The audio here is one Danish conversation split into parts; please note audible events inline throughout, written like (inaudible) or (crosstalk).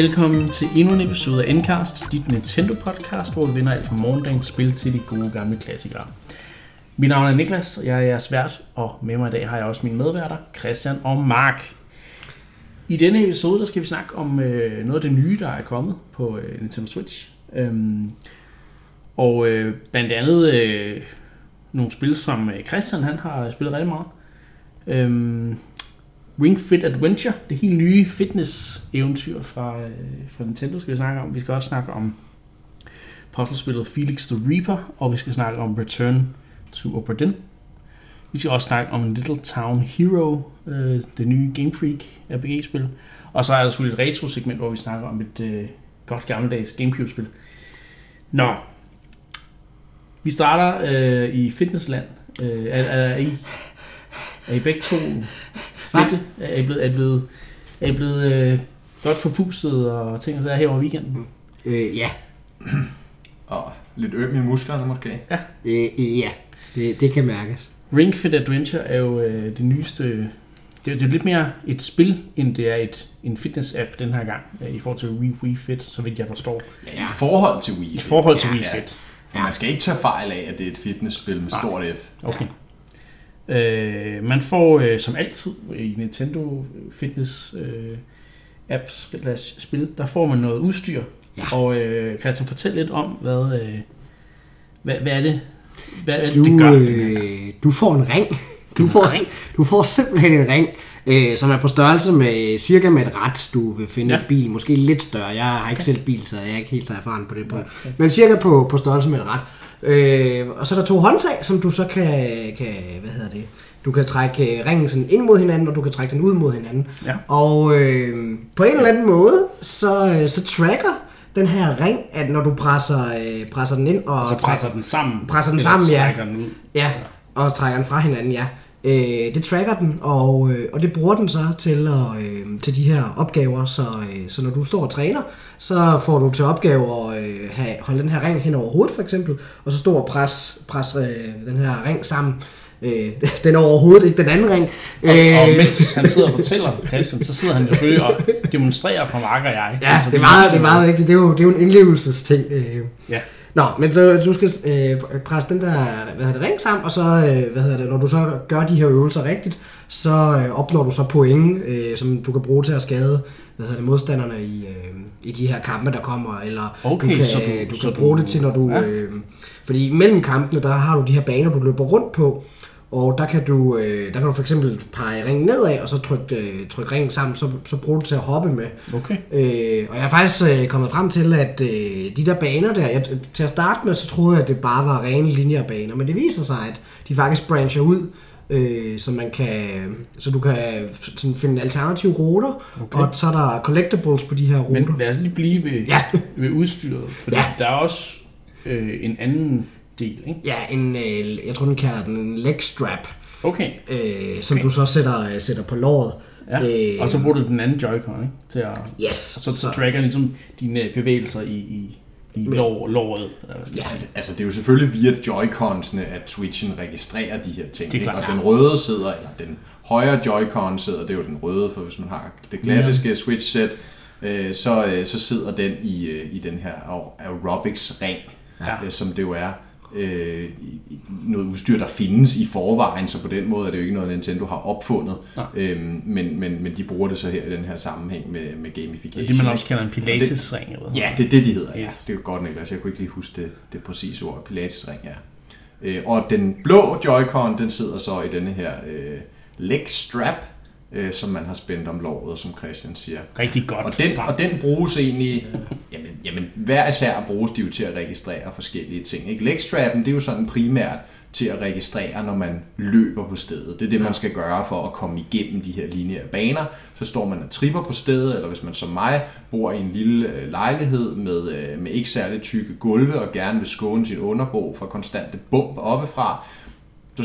Velkommen til endnu en episode af Endcast, dit Nintendo podcast, hvor vi vinder alt fra morgendagens spil til de gode gamle klassikere. Mit navn er Niklas, og jeg er jeres vært, og med mig i dag har jeg også mine medværter, Christian og Mark. I denne episode der skal vi snakke om øh, noget af det nye, der er kommet på øh, Nintendo Switch. Øhm, og øh, blandt andet øh, nogle spil, som øh, Christian han har spillet rigtig meget. Øhm, Ring Fit Adventure, det helt nye fitness-eventyr fra, øh, fra Nintendo skal vi snakke om. Vi skal også snakke om puzzlespillet Felix the Reaper, og vi skal snakke om Return to Obra Vi skal også snakke om Little Town Hero, øh, det nye Game Freak RPG-spil. Og så er der selvfølgelig et retro-segment, hvor vi snakker om et øh, godt gammeldags Gamecube-spil. Nå, vi starter øh, i Fitnessland. Øh, er, er, er, I, er I begge to fedte? Er I blevet, er I blevet, er I blevet øh, godt forpustet og ting og sager her over weekenden? Øh, ja. (clears throat) Og lidt øm i musklerne måske. Øh, øh, ja, det, det kan mærkes. Ring Fit Adventure er jo øh, det nyeste... Det er, det er lidt mere et spil, end det er et, en fitness-app den her gang, øh, i forhold til Wii, Wii Fit, så vidt jeg forstår. Ja, I forhold til Wii I Fit. forhold til Ja, Wii ja. Fit. For man skal ikke tage fejl af, at det er et fitnessspil med Nej. stort F. Okay. Øh, man får øh, som altid i Nintendo Fitness øh, apps spil, der får man noget udstyr. Ja. Og øh, Christian, fortæl lidt om, hvad, øh, hvad, hvad er det, hvad er det, Du, det gør? øh, du får en ring. (laughs) Du en får, ring? du får simpelthen en ring, øh, som er på størrelse med cirka med et ret, du vil finde Ja. en bil. Måske lidt større. Jeg har ikke selv bil, så jeg er ikke helt så erfaren på det punkt. Men cirka på, på størrelse med et ret. Øh, og så er der to håndtag, som du så kan, kan hvad hedder det, du kan trække øh, ringen sådan ind mod hinanden, og du kan trække den ud mod hinanden. Ja. Og øh, på en eller anden måde, så, øh, så tracker den her ring, at når du presser, øh, presser den ind og så presser den sammen. presser den sammen, ja. trækker den ud. Ja, og trækker den fra hinanden, ja. Øh, det tracker den, og, øh, og det bruger den så til, at, øh, til de her opgaver. Så, øh, så når du står og træner, så får du til opgave at øh, have, holde den her ring hen over hovedet, for eksempel, og så stå og presse pres, øh, den her ring sammen. Øh, (laughs) den er overhovedet ikke den anden ring. Og, og Øh, mens han sidder og (laughs) fortæller Christian, så sidder han selvfølgelig og demonstrerer for Mark og jeg. Ja, Så det er meget, det er meget vigtigt. Det er jo, det er jo en indlevelsesting. Øh. Ja. Nå, men så, du skal øh, presse den der hvad hedder det, ring sammen, og så, øh, hvad hedder det, når du så gør de her øvelser rigtigt, så øh, opnår du så point, øh, som du kan bruge til at skade hvad hedder det, modstanderne i, øh, i de her kampe, der kommer, eller Okay, du kan, så du- du så kan bruge du- det til, når du... ja. Øh, fordi mellem kampene, der har du de her baner, du løber rundt på, og der kan du, øh, der kan du for eksempel pege ringen nedad, og så trykke, øh, trykke ringen sammen, så, så bruger du til at hoppe med. Okay. Øh, og jeg er faktisk øh, kommet frem til, at øh, de der baner der, jeg, til at starte med, så troede jeg, at det bare var rene linjerbaner, men det viser sig, at de faktisk brancher ud, øh, så man kan, så du kan sådan finde alternative ruter, okay. og så er der collectibles på de her ruter. Men lad os lige blive ved, Ja. ved udstyret, for Ja. der er også øh, en anden del, ikke? Ja, en, øh, jeg tror, den kalder den en leg strap, Okay, øh, som Okay. du så sætter, øh, sætter på låret. ja. Øh, og så bruger du den anden Joy-Con, ikke? Til at, Yes. så, så, så tracker ligesom dine bevægelser i, i, i lår, låret. Ja. Altså, det er jo selvfølgelig via Joy-Cons'ene, at Switchen registrerer de her ting. Det er ikke? klart. Og den røde sidder, eller den højre Joy-Con sidder, det er jo den røde, for hvis man har det klassiske Switch-sæt, øh, så, øh, så sidder den i, øh, i den her aer- aerobics-ring, Ja. øh, som det jo er. Øh, noget udstyr, der findes i forvejen, så på den måde er det jo ikke noget, Nintendo har opfundet. Nej. Øhm, men, men, men de bruger det så her i den her sammenhæng med, med gamification. Det man også kalder en pilatesring. Eller hvad? Ja, det er det, de hedder. Ja. Yes. Det er godt, Niklas. Jeg kunne ikke lige huske det, det præcise ord. Pilatesring, ja. Øh, og den blå Joy-Con, den sidder så i denne her øh, leg strap, øh, som man har spændt om låret, som Christian siger. Rigtig godt. Og den, og den bruges egentlig, jamen, jamen hver især bruges de jo til at registrere forskellige ting. Ikke? Legstrappen, det er jo sådan primært til at registrere, når man løber på stedet. Det er det, man skal gøre for at komme igennem de her lineære baner. Så står man og tripper på stedet, eller hvis man som mig bor i en lille øh, lejlighed med, øh, med ikke særlig tykke gulve og gerne vil skåne sin underbo fra konstante bump oppefra,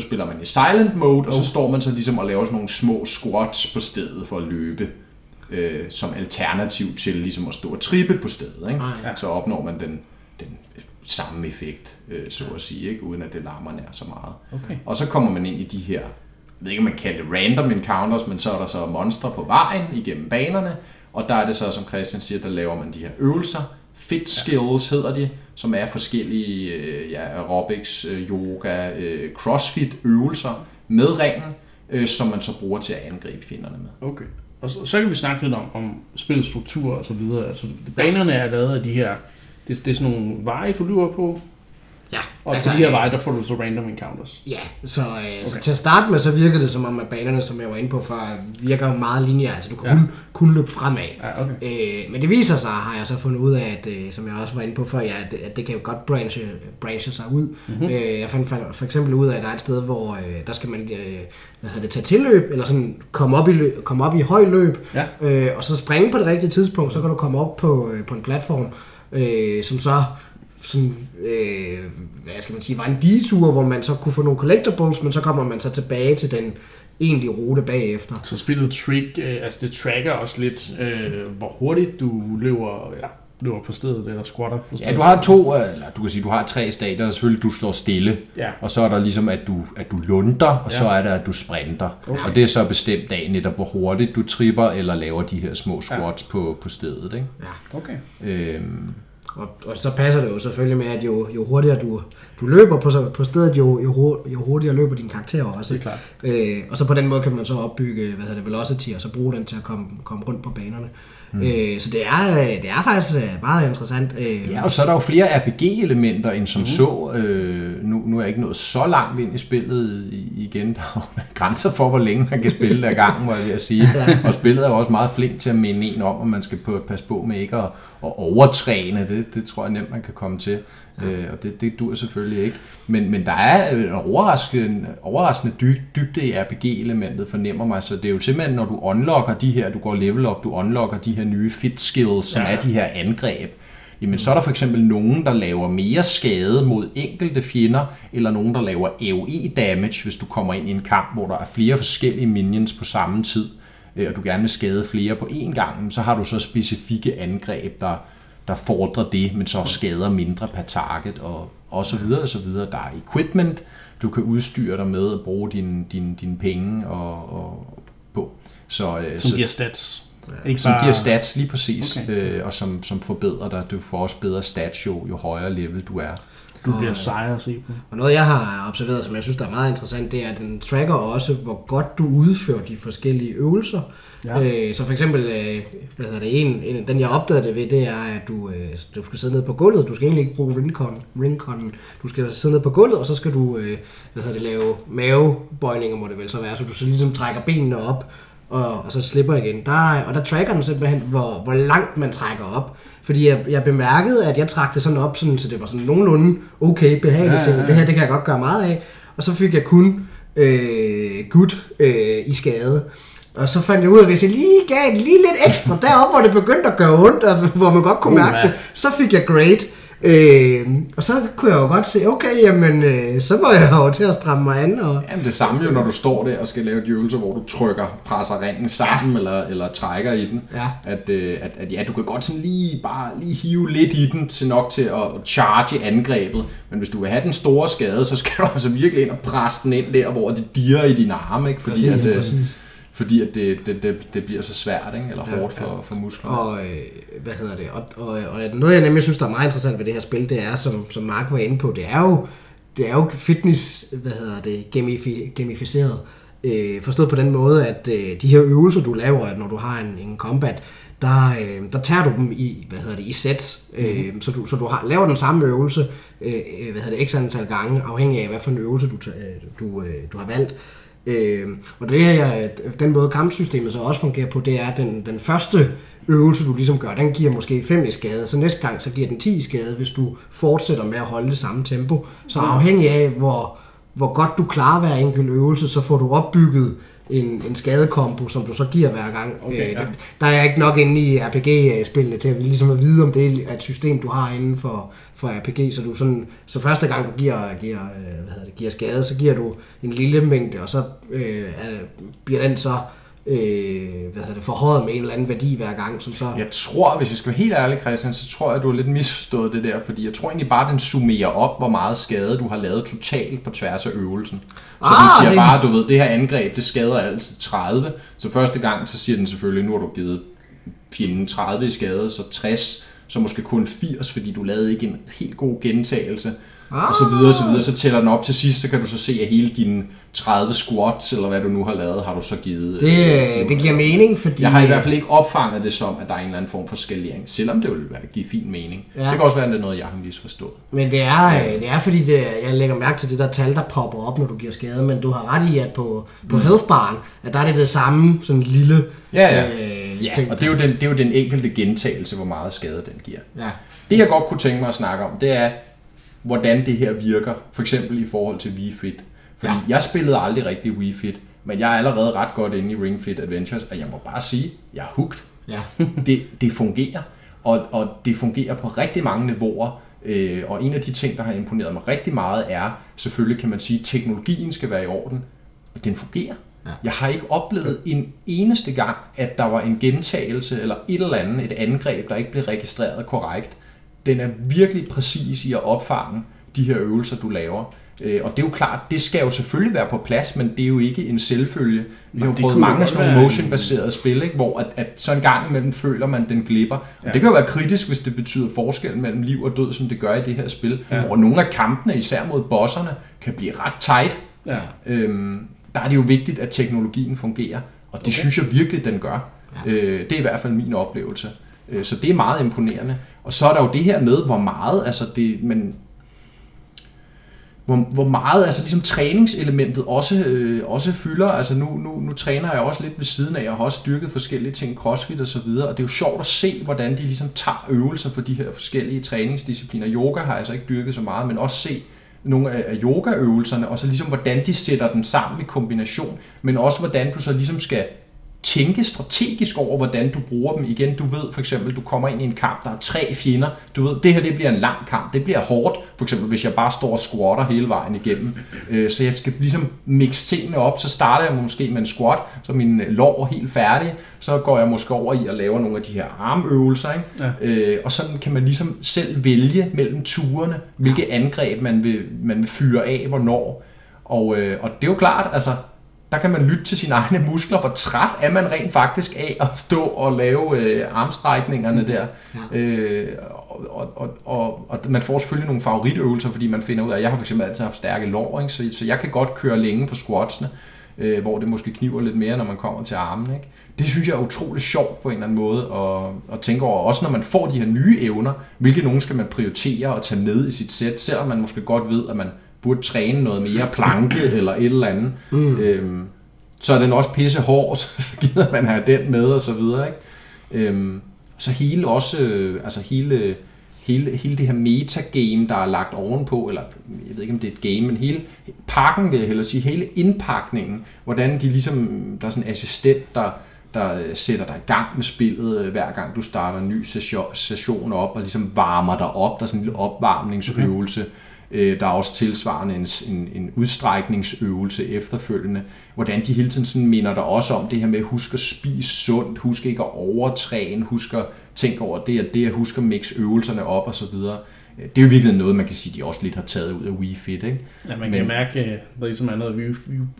så spiller man i silent mode, og så står man så ligesom og laver sådan nogle små squats på stedet for at løbe øh, som alternativ til ligesom at stå og trippe på stedet. Ikke? Ah, Så opnår man den, den samme effekt, øh, så at sige, ikke? uden at det larmer nær så meget. Okay. Og så kommer man ind i de her, jeg ved ikke om man kalder det random encounters, men så er der så monstre på vejen igennem banerne, Og der er det så, som Christian siger, der laver man de her øvelser. Fit skills hedder de, som er forskellige øh, ja, aerobics, øh, yoga, øh, crossfit øvelser med ringen, øh, som man så bruger til at angribe fjenderne med. Okay. Og så, så kan vi snakke lidt om, om spillets struktur og så videre. Altså, banerne er lavet af de her... Det, det er sådan nogle veje, du løber på, Ja, og altså, til de her veje, der får du så random encounters. Ja, så, øh, okay. så til at starte med, så virkede det som om, at banerne, som jeg var inde på før, virker meget lineære. Altså, du kan Ja. kun, kun løbe fremad. Ja, okay. Øh, men det viser sig, har jeg så fundet ud af, at, øh, som jeg også var inde på før, ja, at, at det kan jo godt branche, branche sig ud. Mm-hmm. Øh, jeg fandt for, for eksempel ud af, at der er et sted, hvor øh, der skal man øh, hvad hedder det, tage tilløb, eller sådan komme op i, løb, komme op i høj løb, Ja. øh, og så springe på det rigtige tidspunkt, så kan du komme op på, øh, på en platform, øh, som så sådan, øh, hvad skal man sige, var en detur, hvor man så kunne få nogle collectibles, men så kommer man så tilbage til den egentlige rute bagefter. Så spillet trick, øh, altså det tracker også lidt, øh, hvor hurtigt du løber, ja, løber på stedet, eller squatter på stedet. Ja, du har to, øh, eller du kan sige, du har tre stadier. Der er selvfølgelig, du står stille, Ja. og så er der ligesom, at du, at du lunder, og Ja. så er der, at du sprinter. Okay. Og det er så bestemt af netop, hvor hurtigt du tripper, eller laver de her små squats ja. på, på stedet. Ikke? Ja. Okay. Øhm, Og, og så passer det jo selvfølgelig med, at jo, jo hurtigere du, du løber på, på stedet, jo, jo, jo hurtigere løber din karakter også. Det er klart. Øh, og så på den måde kan man så opbygge hvad hedder det, velocity, og så bruge den til at komme, komme rundt på banerne. Mm. Øh, så det er, øh, det er faktisk øh, meget interessant. Øh, Ja, og så er der jo flere RPG-elementer end som mm. så. Øh, nu, nu er jeg ikke nået så langt ind i spillet igen. Der er (laughs) grænser for, hvor længe man kan spille der gang, må jeg ved at sige. (laughs) Og spillet er jo også meget flink til at minde en om, at man skal på- passe på med ikke at, at overtræne. Det, det tror jeg nemt, man kan komme til. Øh, og det, det dur selvfølgelig ikke. Men, men der er en overraskende, overraskende dy, dybde i RPG-elementet, fornemmer mig. Så det er jo simpelthen, når du unlocker de her, du går level up, du unlocker de her nye fit skills, som Ja. er de her angreb, jamen så er der for eksempel nogen, der laver mere skade mod enkelte fjender, eller nogen, der laver AoE damage, hvis du kommer ind i en kamp, hvor der er flere forskellige minions på samme tid, øh, og du gerne vil skade flere på én gang, så har du så specifikke angreb, der, der fordrer det, men så skader mindre per target, og, og så videre og så videre. Der er equipment, du kan udstyre dig med og bruge dine din, din penge og, og på. Så, øh, Som så, giver stats. Ikke som bare- giver stats lige præcis, okay. øh, og som, som forbedrer dig. Du får også bedre stats jo, jo højere level du er. Du bliver sejere at se på. Og noget, jeg har observeret, som jeg synes, der er meget interessant, det er, at den tracker også, hvor godt du udfører de forskellige øvelser. Ja. Øh, så for eksempel, øh, hvad hedder det, en, en, den jeg opdagede det ved, det er, at du, øh, du skal sidde ned på gulvet. Du skal egentlig ikke bruge ringcon, ringcon. Du skal sidde ned på gulvet, og så skal du øh, hvad hedder det, lave mavebøjninger, må det vel så være. Så du så ligesom trækker benene op, og, og så slipper igen. Der, er- og der tracker den simpelthen, hvor, hvor langt man trækker op. Fordi jeg, jeg bemærkede, at jeg trak det sådan op, sådan, så det var sådan nogenlunde okay behageligt Ja, ja, ja. Det her, det kan jeg godt gøre meget af. Og så fik jeg kun øh, gut øh, i skade. Og så fandt jeg ud af, at hvis jeg lige gav den lige lidt ekstra deroppe, hvor det begyndte at gøre ondt, og hvor man godt kunne Uh, mærke ja. det, så fik jeg great. Øh, og så kunne jeg jo godt se, okay, jamen, øh, så må jeg jo til at stramme mig an. Og, Jamen det samme jo, når du står der og skal lave de øvelser, hvor du trykker, presser ringen sammen ja. eller, eller trækker i den. Ja. At, øh, at, at ja, du kan godt sådan lige bare lige hive lidt i den til nok til at charge angrebet. Men hvis du vil have den store skade, så skal du (laughs) altså virkelig ind og presse den ind der, hvor det dirrer i dine arme. Ikke? Fordi, Præcis, at, øh, præcis. Fordi at det, det, det, det bliver så svært, ikke? eller hårdt for, for musklerne. Og øh, hvad hedder det? Og, og, og noget jeg nemlig synes, der er meget interessant ved det her spil, det er, som, som Mark var inde på, det er jo, det er jo fitness, hvad hedder det, gamifi, gamificeret. Øh, forstået på den måde, at øh, de her øvelser, du laver, når du har en, en combat, der, øh, der tager du dem i, hvad hedder det, i sets, øh, så du, så du har, laver den samme øvelse, øh, øh, hvad hedder det, x antal gange, afhængig af, hvad for en øvelse du, øh, du, øh, du har valgt. Øh, og det her, den måde kampsystemet så også fungerer på, det er, at den, den første øvelse, du ligesom gør, den giver måske 5 i skade, så næste gang, så giver den 10 i skade, hvis du fortsætter med at holde det samme tempo. Så afhængig af, hvor, hvor godt du klarer hver enkelt øvelse, så får du opbygget en, en skadekombo, som du så giver hver gang. Okay, Øh, ja. der, der er ikke nok inde i RPG-spillene til at, ligesom at vide, om det er et system, du har inden for, for RPG, så du sådan, så første gang du giver, giver, øh, hvad hedder det, giver skade, så giver du en lille mængde, og så øh, er, bliver den så øh, hvad hedder det, forhøjet med en eller anden værdi hver gang, som så... Jeg tror, hvis jeg skal være helt ærlig, Christian, så tror jeg, at du har lidt misforstået det der, fordi jeg tror egentlig bare, den summerer op, hvor meget skade du har lavet totalt på tværs af øvelsen. Så Ah, den siger det- bare, du ved, det her angreb, det skader altid 30, så første gang, så siger den selvfølgelig, nu har du givet fjenden 30 i skade, så 60, så måske kun 80, fordi du lavede ikke en helt god gentagelse og så videre og så videre, så tæller den op til sidst, så kan du så se, at hele dine 30 squats, eller hvad du nu har lavet, har du så givet. Det, øh, det giver mening, fordi... Jeg har i hvert fald ikke opfanget det som, at der er en eller anden form for skalering, selvom det vil give fin mening. Ja. Det kan også være, at det er noget, jeg har misforstået. Men det er, øh, det er fordi, det, jeg lægger mærke til det der tal, der popper op, når du giver skade, men du har ret i, at på, på mm. healthbaren, at der er det det samme, sådan lille... Ja, ja. Øh, ja ting. og det er, jo den, det er jo den enkelte gentagelse, hvor meget skade den giver. Ja. Det jeg godt kunne tænke mig at snakke om, det er, hvordan det her virker, for eksempel i forhold til Wii Fit. Fordi ja. jeg spillede aldrig rigtig Wii Fit, men jeg er allerede ret godt inde i Ring Fit Adventures, og jeg må bare sige, jeg er hooked. Ja. (laughs) det, det fungerer, og, og det fungerer på rigtig mange niveauer, øh, og en af de ting, der har imponeret mig rigtig meget, er, selvfølgelig kan man sige, at teknologien skal være i orden, og den fungerer. Ja. Jeg har ikke oplevet en eneste gang, at der var en gentagelse eller et eller andet, et angreb, der ikke blev registreret korrekt den er virkelig præcis i at opfange de her øvelser, du laver. Øh, og det er jo klart, det skal jo selvfølgelig være på plads, men det er jo ikke en selvfølge. Vi har jo prøvet mange sådan nogle motion-baserede spil, ikke? hvor at, at så en gang imellem føler man, den glipper. Ja. Og det kan jo være kritisk, hvis det betyder forskel mellem liv og død, som det gør i det her spil. Ja. Hvor nogle af kampene, især mod bosserne, kan blive ret tight. Ja. Øhm, der er det jo vigtigt, at teknologien fungerer. Og det okay. synes jeg virkelig, den gør. Ja. Øh, det er i hvert fald min oplevelse. Øh, så det er meget imponerende. Og så er der jo det her med, hvor meget, altså det, men hvor, hvor meget altså ligesom træningselementet også, øh, også fylder. Altså nu, nu, nu træner jeg også lidt ved siden af, jeg har også styrket forskellige ting, crossfit og så videre, og det er jo sjovt at se, hvordan de ligesom tager øvelser for de her forskellige træningsdiscipliner. Yoga har jeg altså ikke dyrket så meget, men også se nogle af yogaøvelserne, og så ligesom hvordan de sætter dem sammen i kombination, men også hvordan du så ligesom skal tænke strategisk over, hvordan du bruger dem. Igen, du ved for eksempel, du kommer ind i en kamp, der er tre fjender. Du ved, det her det bliver en lang kamp. Det bliver hårdt, for eksempel hvis jeg bare står og squatter hele vejen igennem. Øh, så jeg skal ligesom mixe tingene op. Så starter jeg måske med en squat, så min lår er helt færdig. Så går jeg måske over i at lave nogle af de her armøvelser. Ikke? Ja. Øh, og sådan kan man ligesom selv vælge mellem turene, hvilke angreb man vil, man vil fyre af, hvornår. Og, øh, og det er jo klart, altså der kan man lytte til sine egne muskler. Hvor træt er man rent faktisk af at stå og lave øh, armstrækningerne der. Ja. Øh, og, og, og, og man får selvfølgelig nogle favoritøvelser, fordi man finder ud af, at jeg har fx altid haft stærke lår, ikke? Så, så jeg kan godt køre længe på squatsene, øh, hvor det måske kniver lidt mere, når man kommer til armen. Ikke? Det synes jeg er utroligt sjovt på en eller anden måde at, at tænke over. Også når man får de her nye evner, hvilke nogen skal man prioritere og tage med i sit sæt, selvom man måske godt ved, at man burde træne noget mere planke (clears throat) eller et eller andet. Mm. Øhm, så er den også pisse hård, (laughs) så gider man have den med og så videre. Ikke? Øhm, så hele også, øh, altså hele, hele, hele det her metagame, der er lagt ovenpå, eller jeg ved ikke om det er et game, men hele pakken vil jeg hellere sige, hele indpakningen, hvordan de ligesom, der er sådan en assistent, der, der øh, sætter dig i gang med spillet, øh, hver gang du starter en ny session, session op, og ligesom varmer dig op, der er sådan en lille opvarmningsøvelse. Okay Øh, der er også tilsvarende en, en, en udstrækningsøvelse efterfølgende, hvordan de hele tiden sådan minder dig også om det her med, husk at spise sundt, husk ikke at overtræne, husk at tænke over det og det, husk at mixe øvelserne op og så videre. Øh, det er jo virkelig noget, man kan sige, de også lidt har taget ud af Wii Fit. Ikke? Ja, man kan men, mærke, at der ligesom er noget Wii,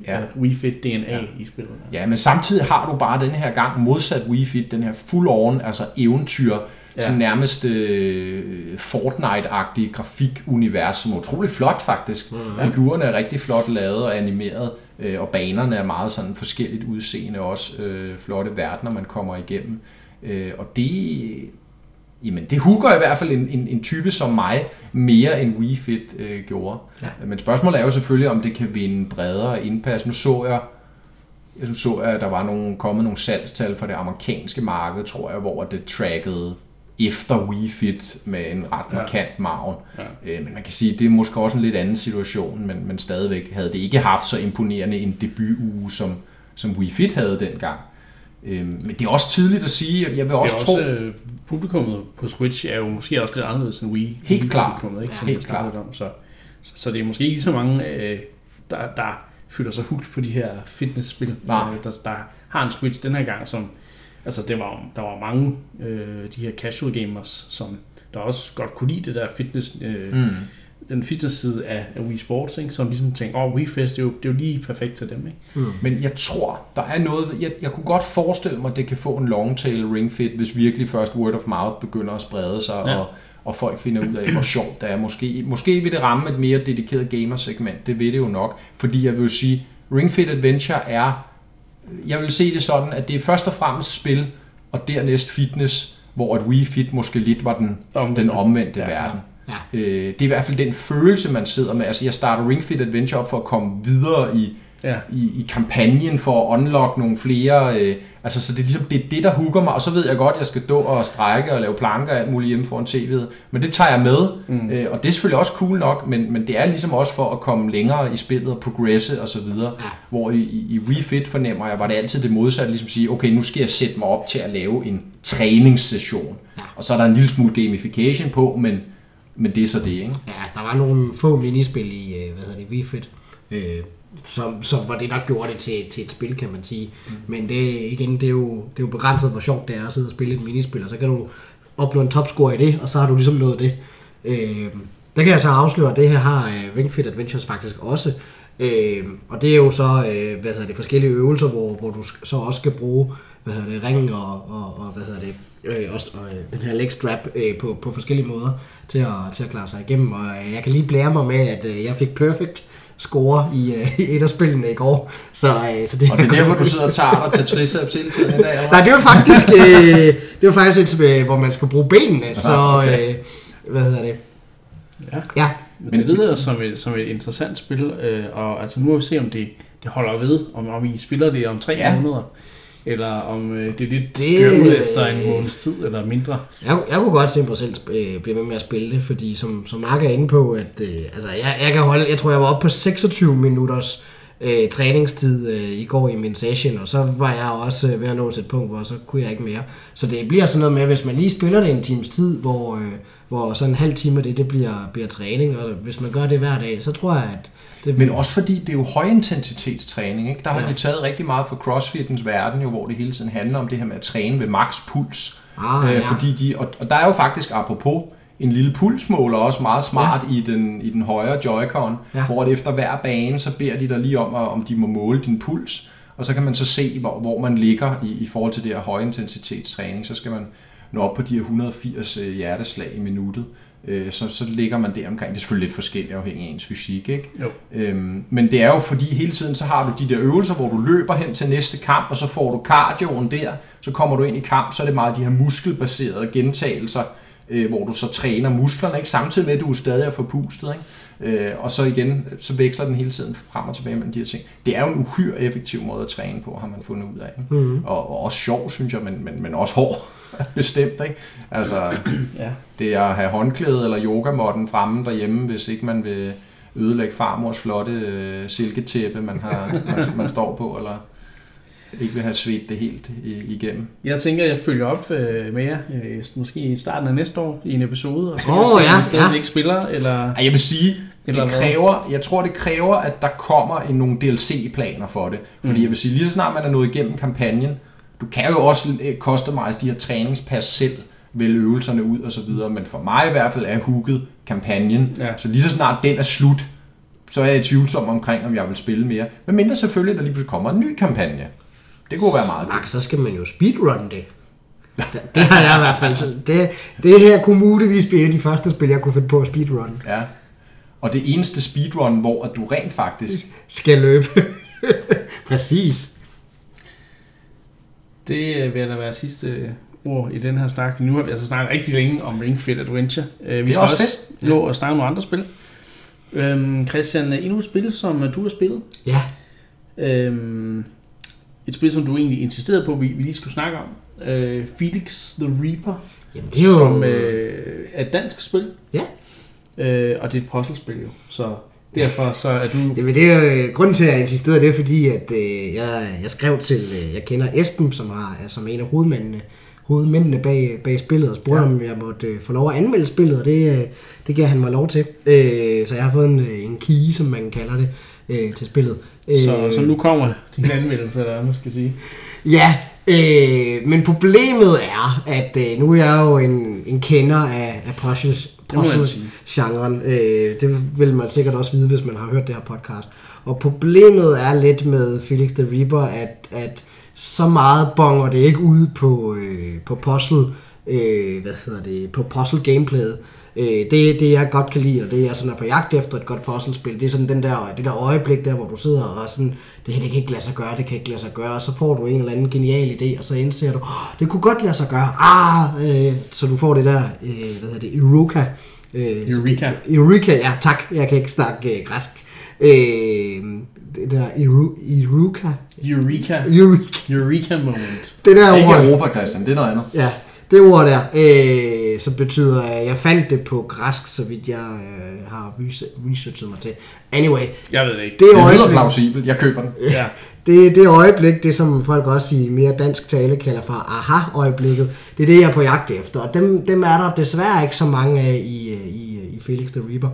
ja. Fit DNA ja. i spillet. Ja, men samtidig har du bare den her gang modsat Wii Fit, den her full-on, altså eventyr, ja. sådan nærmest øh, Fortnite-agtige grafikunivers, som er utrolig flot faktisk. Mm. Ja. Figurerne er rigtig flot lavet og animeret, øh, og banerne er meget sådan forskelligt udseende også. Øh, flotte verdener, man kommer igennem. Øh, og det, jamen, det hugger i hvert fald en, en, en type som mig mere end Wii Fit øh, gjorde. Ja. Men spørgsmålet er jo selvfølgelig, om det kan vinde bredere indpas. Nu så jeg jeg så, at der var nogle, kommet nogle salgstal for det amerikanske marked, tror jeg, hvor det trackede efter Wii Fit med en ret markant ja. Ja. Øh, men man kan sige, at det er måske også en lidt anden situation, men, men stadigvæk havde det ikke haft så imponerende en debutuge, som, som Wii Fit havde dengang. Øh, men det er også tidligt at sige, jeg vil også, også tro... Øh, publikummet på Switch er jo måske også lidt anderledes end Wii. Helt klart. Ikke, som Helt klart. Om, så, så, så det er måske ikke så mange, øh, der, der føler sig hugt på de her fitnessspil, øh, der, der har en Switch den her gang, som altså det var, der var mange øh, de her casual gamers, som der også godt kunne lide det der fitness øh, mm. den fitness-side af, af Wii Sports, ikke? som ligesom tænker, åh, oh, Wii Fit, det er, jo, det er jo lige perfekt til dem. Ikke? Mm. Men jeg tror, der er noget, jeg, jeg kunne godt forestille mig, at det kan få en long tail ring fit, hvis virkelig først word of mouth begynder at sprede sig, ja. og, og folk finder ud af, hvor sjovt det er. Måske, måske vil det ramme et mere dedikeret gamersegment, det vil det jo nok, fordi jeg vil sige, Ring Fit Adventure er, jeg vil se det sådan, at det er først og fremmest spil, og dernæst fitness, hvor at Wii Fit måske lidt var den, omvendte. den omvendte ja, verden. Ja. Øh, det er i hvert fald den følelse, man sidder med. Altså, jeg starter Ring Fit Adventure op for at komme videre i, ja. i, i kampagnen for at unlock nogle flere. Øh, altså, så det er ligesom det, er det, der hugger mig. Og så ved jeg godt, at jeg skal stå og strække og lave planker og alt muligt hjemme foran tv'et. Men det tager jeg med. Mm. Øh, og det er selvfølgelig også cool nok, men, men det er ligesom også for at komme længere i spillet og progresse og så videre. Ja. Hvor i, i, i Wii Fit fornemmer jeg, var det altid det modsatte. Ligesom at sige, okay, nu skal jeg sætte mig op til at lave en træningssession. Ja. Og så er der en lille smule gamification på, men men det er så det, ikke? Ja, der var nogle få minispil i, øh, hvad hedder det, Wii Fit, øh, som, som var det, der gjorde det til, til et spil, kan man sige. Mm. Men det, igen, det er, jo, det er jo begrænset, hvor sjovt det er at sidde og spille et minispil, og så kan du opnå en topscore i det, og så har du ligesom nået det. Øh, der kan jeg så afsløre, at det her har øh, Ring Fit Adventures faktisk også. Øh, og det er jo så, øh, hvad hedder det, forskellige øvelser, hvor, hvor du så også skal bruge, hvad hedder det, ring og, og, og hvad hedder det, øh, også, og, øh, den her leg strap øh, på, på forskellige måder til at, til at klare sig igennem. Og øh, jeg kan lige blære mig med, at øh, jeg fik perfect score i, øh, (laughs) i et af spillene i går. Så, øh, så det, og det er (laughs) derfor, du sidder og tager dig til triceps hele tiden i dag? Eller? Nej, det var faktisk, øh, det var faktisk et, hvor man skal bruge benene. Så, okay. øh, hvad hedder det? Ja. ja. Men det lyder som et, som et interessant spil, øh, og altså nu må vi se, om det, det holder ved, om, om I spiller det om tre ja. måneder eller om øh, det er lidt det, ud efter en måneds tid, eller mindre. Jeg, jeg kunne godt se mig selv øh, blive med med at spille det, fordi som, som Mark er inde på, at øh, altså, jeg, jeg kan holde, jeg tror jeg var oppe på 26 minutters øh, træningstid øh, i går i min session, og så var jeg også øh, ved at nå til et punkt, hvor så kunne jeg ikke mere. Så det bliver sådan noget med, hvis man lige spiller det en times tid, hvor, øh, hvor sådan en halv time det, det bliver, bliver træning, og hvis man gør det hver dag, så tror jeg, at det Men også fordi det er jo højintensitetstræning. Ikke? Der har ja. de taget rigtig meget fra crossfitens verden, jo, hvor det hele tiden handler om det her med at træne ved max puls. Ah, øh, ja. fordi de, og, og der er jo faktisk apropos en lille pulsmåler også meget smart ja. i, den, i den højre Joy-Con, ja. hvor det efter hver bane, så beder de dig lige om, om de må måle din puls, og så kan man så se, hvor, hvor man ligger i, i forhold til det her højintensitetstræning. Så skal man nå op på de her 180 øh, hjerteslag i minuttet øh, så, så ligger man der omkring. Det er selvfølgelig lidt forskelligt afhængig af ens fysik, ikke? Jo. Øhm, men det er jo fordi hele tiden, så har du de der øvelser, hvor du løber hen til næste kamp, og så får du cardioen der, så kommer du ind i kamp, så er det meget de her muskelbaserede gentagelser, øh, hvor du så træner musklerne, ikke? samtidig med, at du er stadig er forpustet. Ikke? Øh, og så igen, så veksler den hele tiden frem og tilbage mellem de her ting. Det er jo en uhyre effektiv måde at træne på, har man fundet ud af. Ikke? Mm. Og, og også sjov, synes jeg, men, men, men også hård. (laughs) Bestemt, ikke? Altså, (clears throat) ja. det er at have håndklæde eller yogamotten fremme derhjemme, hvis ikke man vil ødelægge farmors flotte øh, silketæppe, man, har, man, man står på, eller ikke vil have svedt det helt igennem. Jeg tænker, at jeg følger op øh, med jer, øh, måske i starten af næste år, i en episode, og så oh, ja, ja. ikke spiller, eller... Jeg vil sige, det kræver, jeg tror, det kræver, at der kommer en, nogle DLC-planer for det. Fordi mm. jeg vil sige, lige så snart man er nået igennem kampagnen, du kan jo også customize de her træningspas selv, vælge øvelserne ud og så videre, men for mig i hvert fald er hooket kampagnen. Ja. Så lige så snart den er slut, så er jeg i tvivlsom omkring, om jeg vil spille mere. Men mindre selvfølgelig, der lige pludselig kommer en ny kampagne. Det kunne være meget godt. så skal man jo speedrun det. (laughs) Det, det har jeg i hvert fald. Det, det her kunne muligvis blive de første spil, jeg kunne finde på at speedrun. Ja. Og det eneste speedrun, hvor at du rent faktisk... Skal løbe. (laughs) Præcis. Det øh, vil da være sidste ord i den her snak. Nu har vi altså snakket rigtig længe om Ring Fit Adventure. Øh, vi det er også fedt. nå og snakke om nogle andre spil. Øhm, Christian, endnu et spil, som du har spillet. Ja. Øhm, et spil, som du egentlig insisterede på, vi, vi lige skulle snakke om. Øh, Felix the Reaper. Jamen, det er jo... Som øh, er et dansk spil. Ja. Øh, og det er et puzzlespil jo. Så derfor så er du... Jamen det er jo, øh, grunden til at jeg insisterede, det er fordi, at øh, jeg, jeg skrev til, øh, jeg kender Esben, som, som er en af hovedmændene, hovedmændene bag, bag spillet, og spurgte, ja. om jeg måtte øh, få lov at anmelde spillet, og det, øh, det gav han mig lov til. Øh, så jeg har fået en, øh, en key, som man kalder det, øh, til spillet. Så, øh, så nu kommer din anmeldelse, eller hvad skal sige? Ja, øh, men problemet er, at øh, nu er jeg jo en, en kender af, af må man puzzle sige. Genren. Øh, det vil man sikkert også vide, hvis man har hørt det her podcast. Og problemet er lidt med Felix the Reaper, at, at så meget bonger det ikke ud på, øh, på puzzle, øh, hvad hedder det, på puzzle gameplayet. Øh, det, det jeg godt kan lide, og det jeg sådan er på jagt efter et godt puzzlespil, det er sådan den der, det der øjeblik der, hvor du sidder og er sådan, det her det kan ikke lade sig gøre, det kan ikke lade sig gøre, og så får du en eller anden genial idé, og så indser du, oh, det kunne godt lade sig gøre, ah, øh, så du får det der, øh, hvad hedder det, Eureka. Øh, Eureka. Eureka, ja tak, jeg kan ikke snakke øh, græsk. Øh, det der Eureka, Eureka. Eureka, Eureka moment. det der Ikke ord, Europa, Christian, det er noget andet. ja, det ord der, øh, som betyder, at jeg fandt det på græsk, så vidt jeg øh, har rese- researchet mig til. Anyway, Jeg ved det ikke. det Det lyder øjeblik, plausibelt, jeg køber den. Ja. det, det øjeblik, det som folk også i mere dansk tale kalder for aha-øjeblikket, det er det, jeg er på jagt efter. Og dem, dem er der desværre ikke så mange af i, øh, i, i Felix the Reaper.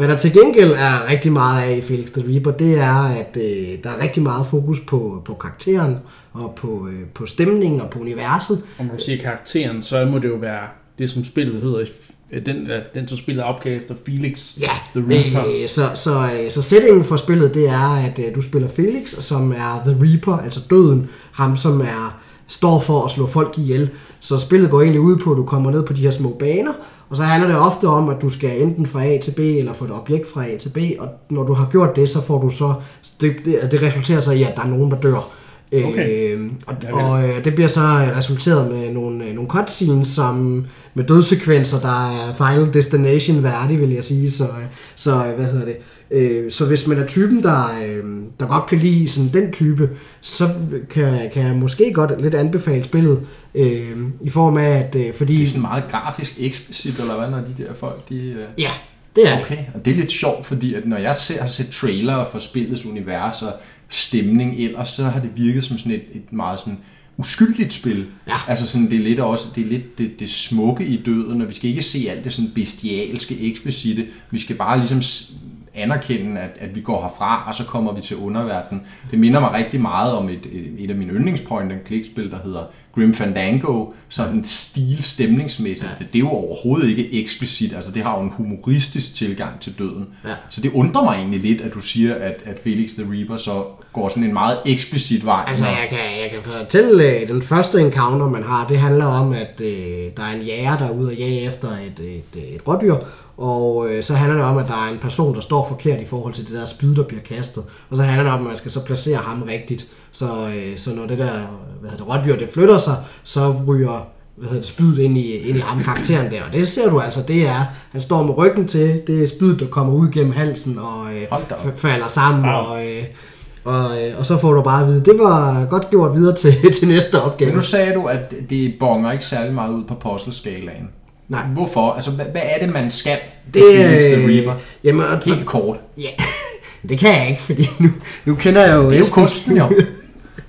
Hvad der til gengæld er rigtig meget af i Felix the Reaper, det er, at øh, der er rigtig meget fokus på, på karakteren, og på, øh, på stemningen og på universet. Om du siger karakteren, så må det jo være det, som spillet hedder. øh, Den, øh, den som spillet opgave efter Felix. Ja, The Reaper. øh, så, så, øh, så settingen for spillet, det er, at øh, du spiller Felix, som er The Reaper, altså døden, ham som er står for at slå folk ihjel. Så spillet går egentlig ud på, at du kommer ned på de her små baner, og så handler det ofte om, at du skal enten fra A til B, eller få et objekt fra A til B, og når du har gjort det, så får du så, det, det, det resulterer så i, at der er nogen, der dør. Okay. Øh, og, og øh, det bliver så øh, resulteret med nogle, øh, nogle cutscenes, som med dødssekvenser, der er Final Destination værdig, vil jeg sige. Så, øh, så øh, hvad hedder det? Øh, så hvis man er typen, der, øh, der godt kan lide sådan den type, så kan, kan jeg måske godt lidt anbefale spillet øh, i form af, at øh, fordi... Det er sådan meget grafisk eksplicit, eller hvad, når de der folk, de... øh, Ja, det er. Okay, og det er lidt sjovt, fordi at når jeg ser, har set trailere for spillets univers og stemning ellers, så har det virket som sådan et, et meget sådan uskyldigt spil. Ja. Altså sådan, det er lidt også det, er lidt det, det smukke i døden, og vi skal ikke se alt det sådan bestialske, eksplicite. Vi skal bare ligesom anerkende, at, at vi går herfra, og så kommer vi til underverdenen. Det minder mig rigtig meget om et, et, et af mine yndlingspoint and click-spil, der hedder Grim Fandango, sådan stil stemningsmæssigt. Det, det er jo overhovedet ikke eksplicit, altså det har jo en humoristisk tilgang til døden. Ja. Så det undrer mig egentlig lidt, at du siger, at, at Felix the Reaper så går sådan en meget eksplicit vej. Altså, jeg kan, jeg kan fortælle, øh, den første encounter, man har, det handler om, at øh, der er en jæger, der er ude og jage efter et, et, et rådyr, og øh, så handler det om, at der er en person, der står forkert i forhold til det der spyd, der bliver kastet. Og så handler det om, at man skal så placere ham rigtigt. Så, øh, så når det der hvad hedder det, rådyr det flytter sig, så ryger hvad hedder det, spydet ind i, ind i ham, karakteren der. Og det ser du altså, det er, han står med ryggen til, det er spydet, der kommer ud gennem halsen og øh, falder sammen. Wow. Og, øh, og, øh, og så får du bare at vide, det var godt gjort videre til, (laughs) til næste opgave. Men nu sagde du, at det bonger ikke særlig meget ud på puzzle-skalaen. Nej. Hvorfor? Altså, hvad, hvad er det, man skal? Det the er... Reaper? Jamen, og, Helt kort. ja, (laughs) det kan jeg ikke, fordi nu, nu kender jeg jo... Det er jo kunsten, jo. (laughs)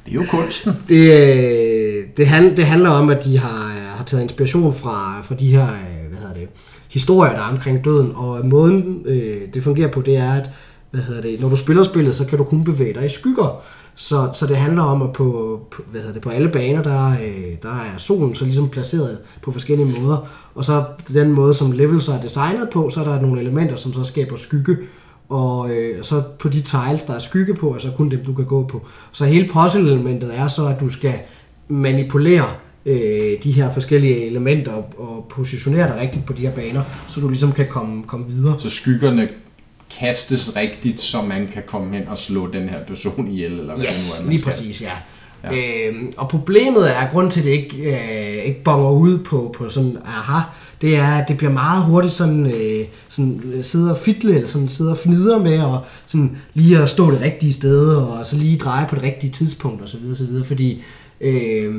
Det er jo kunsten. Det, øh, det, hand, det handler om, at de har, har taget inspiration fra, fra de her øh, hvad hedder det, historier, der er omkring døden. Og måden, øh, det fungerer på, det er, at hvad hedder det, når du spiller spillet, så kan du kun bevæge dig i skygger. Så, så det handler om, at på, på, hvad hedder det, på alle baner, der, øh, der er solen så ligesom placeret på forskellige måder. Og så den måde, som levels er designet på, så er der nogle elementer, som så skaber skygge. Og øh, så på de tiles, der er skygge på, er så kun dem, du kan gå på. Så hele puzzle-elementet er så, at du skal manipulere øh, de her forskellige elementer og, og positionere dig rigtigt på de her baner, så du ligesom kan komme, komme videre. Så skyggerne kastes rigtigt, så man kan komme hen og slå den her person ihjel, eller hvad Yes, det nu er, man lige skal. præcis, ja. ja. Øhm, og problemet er, grund til, at det ikke, øh, ikke bonger ud på, på sådan, aha, det er, at det bliver meget hurtigt sådan, øh, sådan sidder sidde og fidle, eller sådan sidde og fnider med, og sådan lige at stå det rigtige sted, og så lige dreje på det rigtige tidspunkt, og så videre, så videre, fordi øh,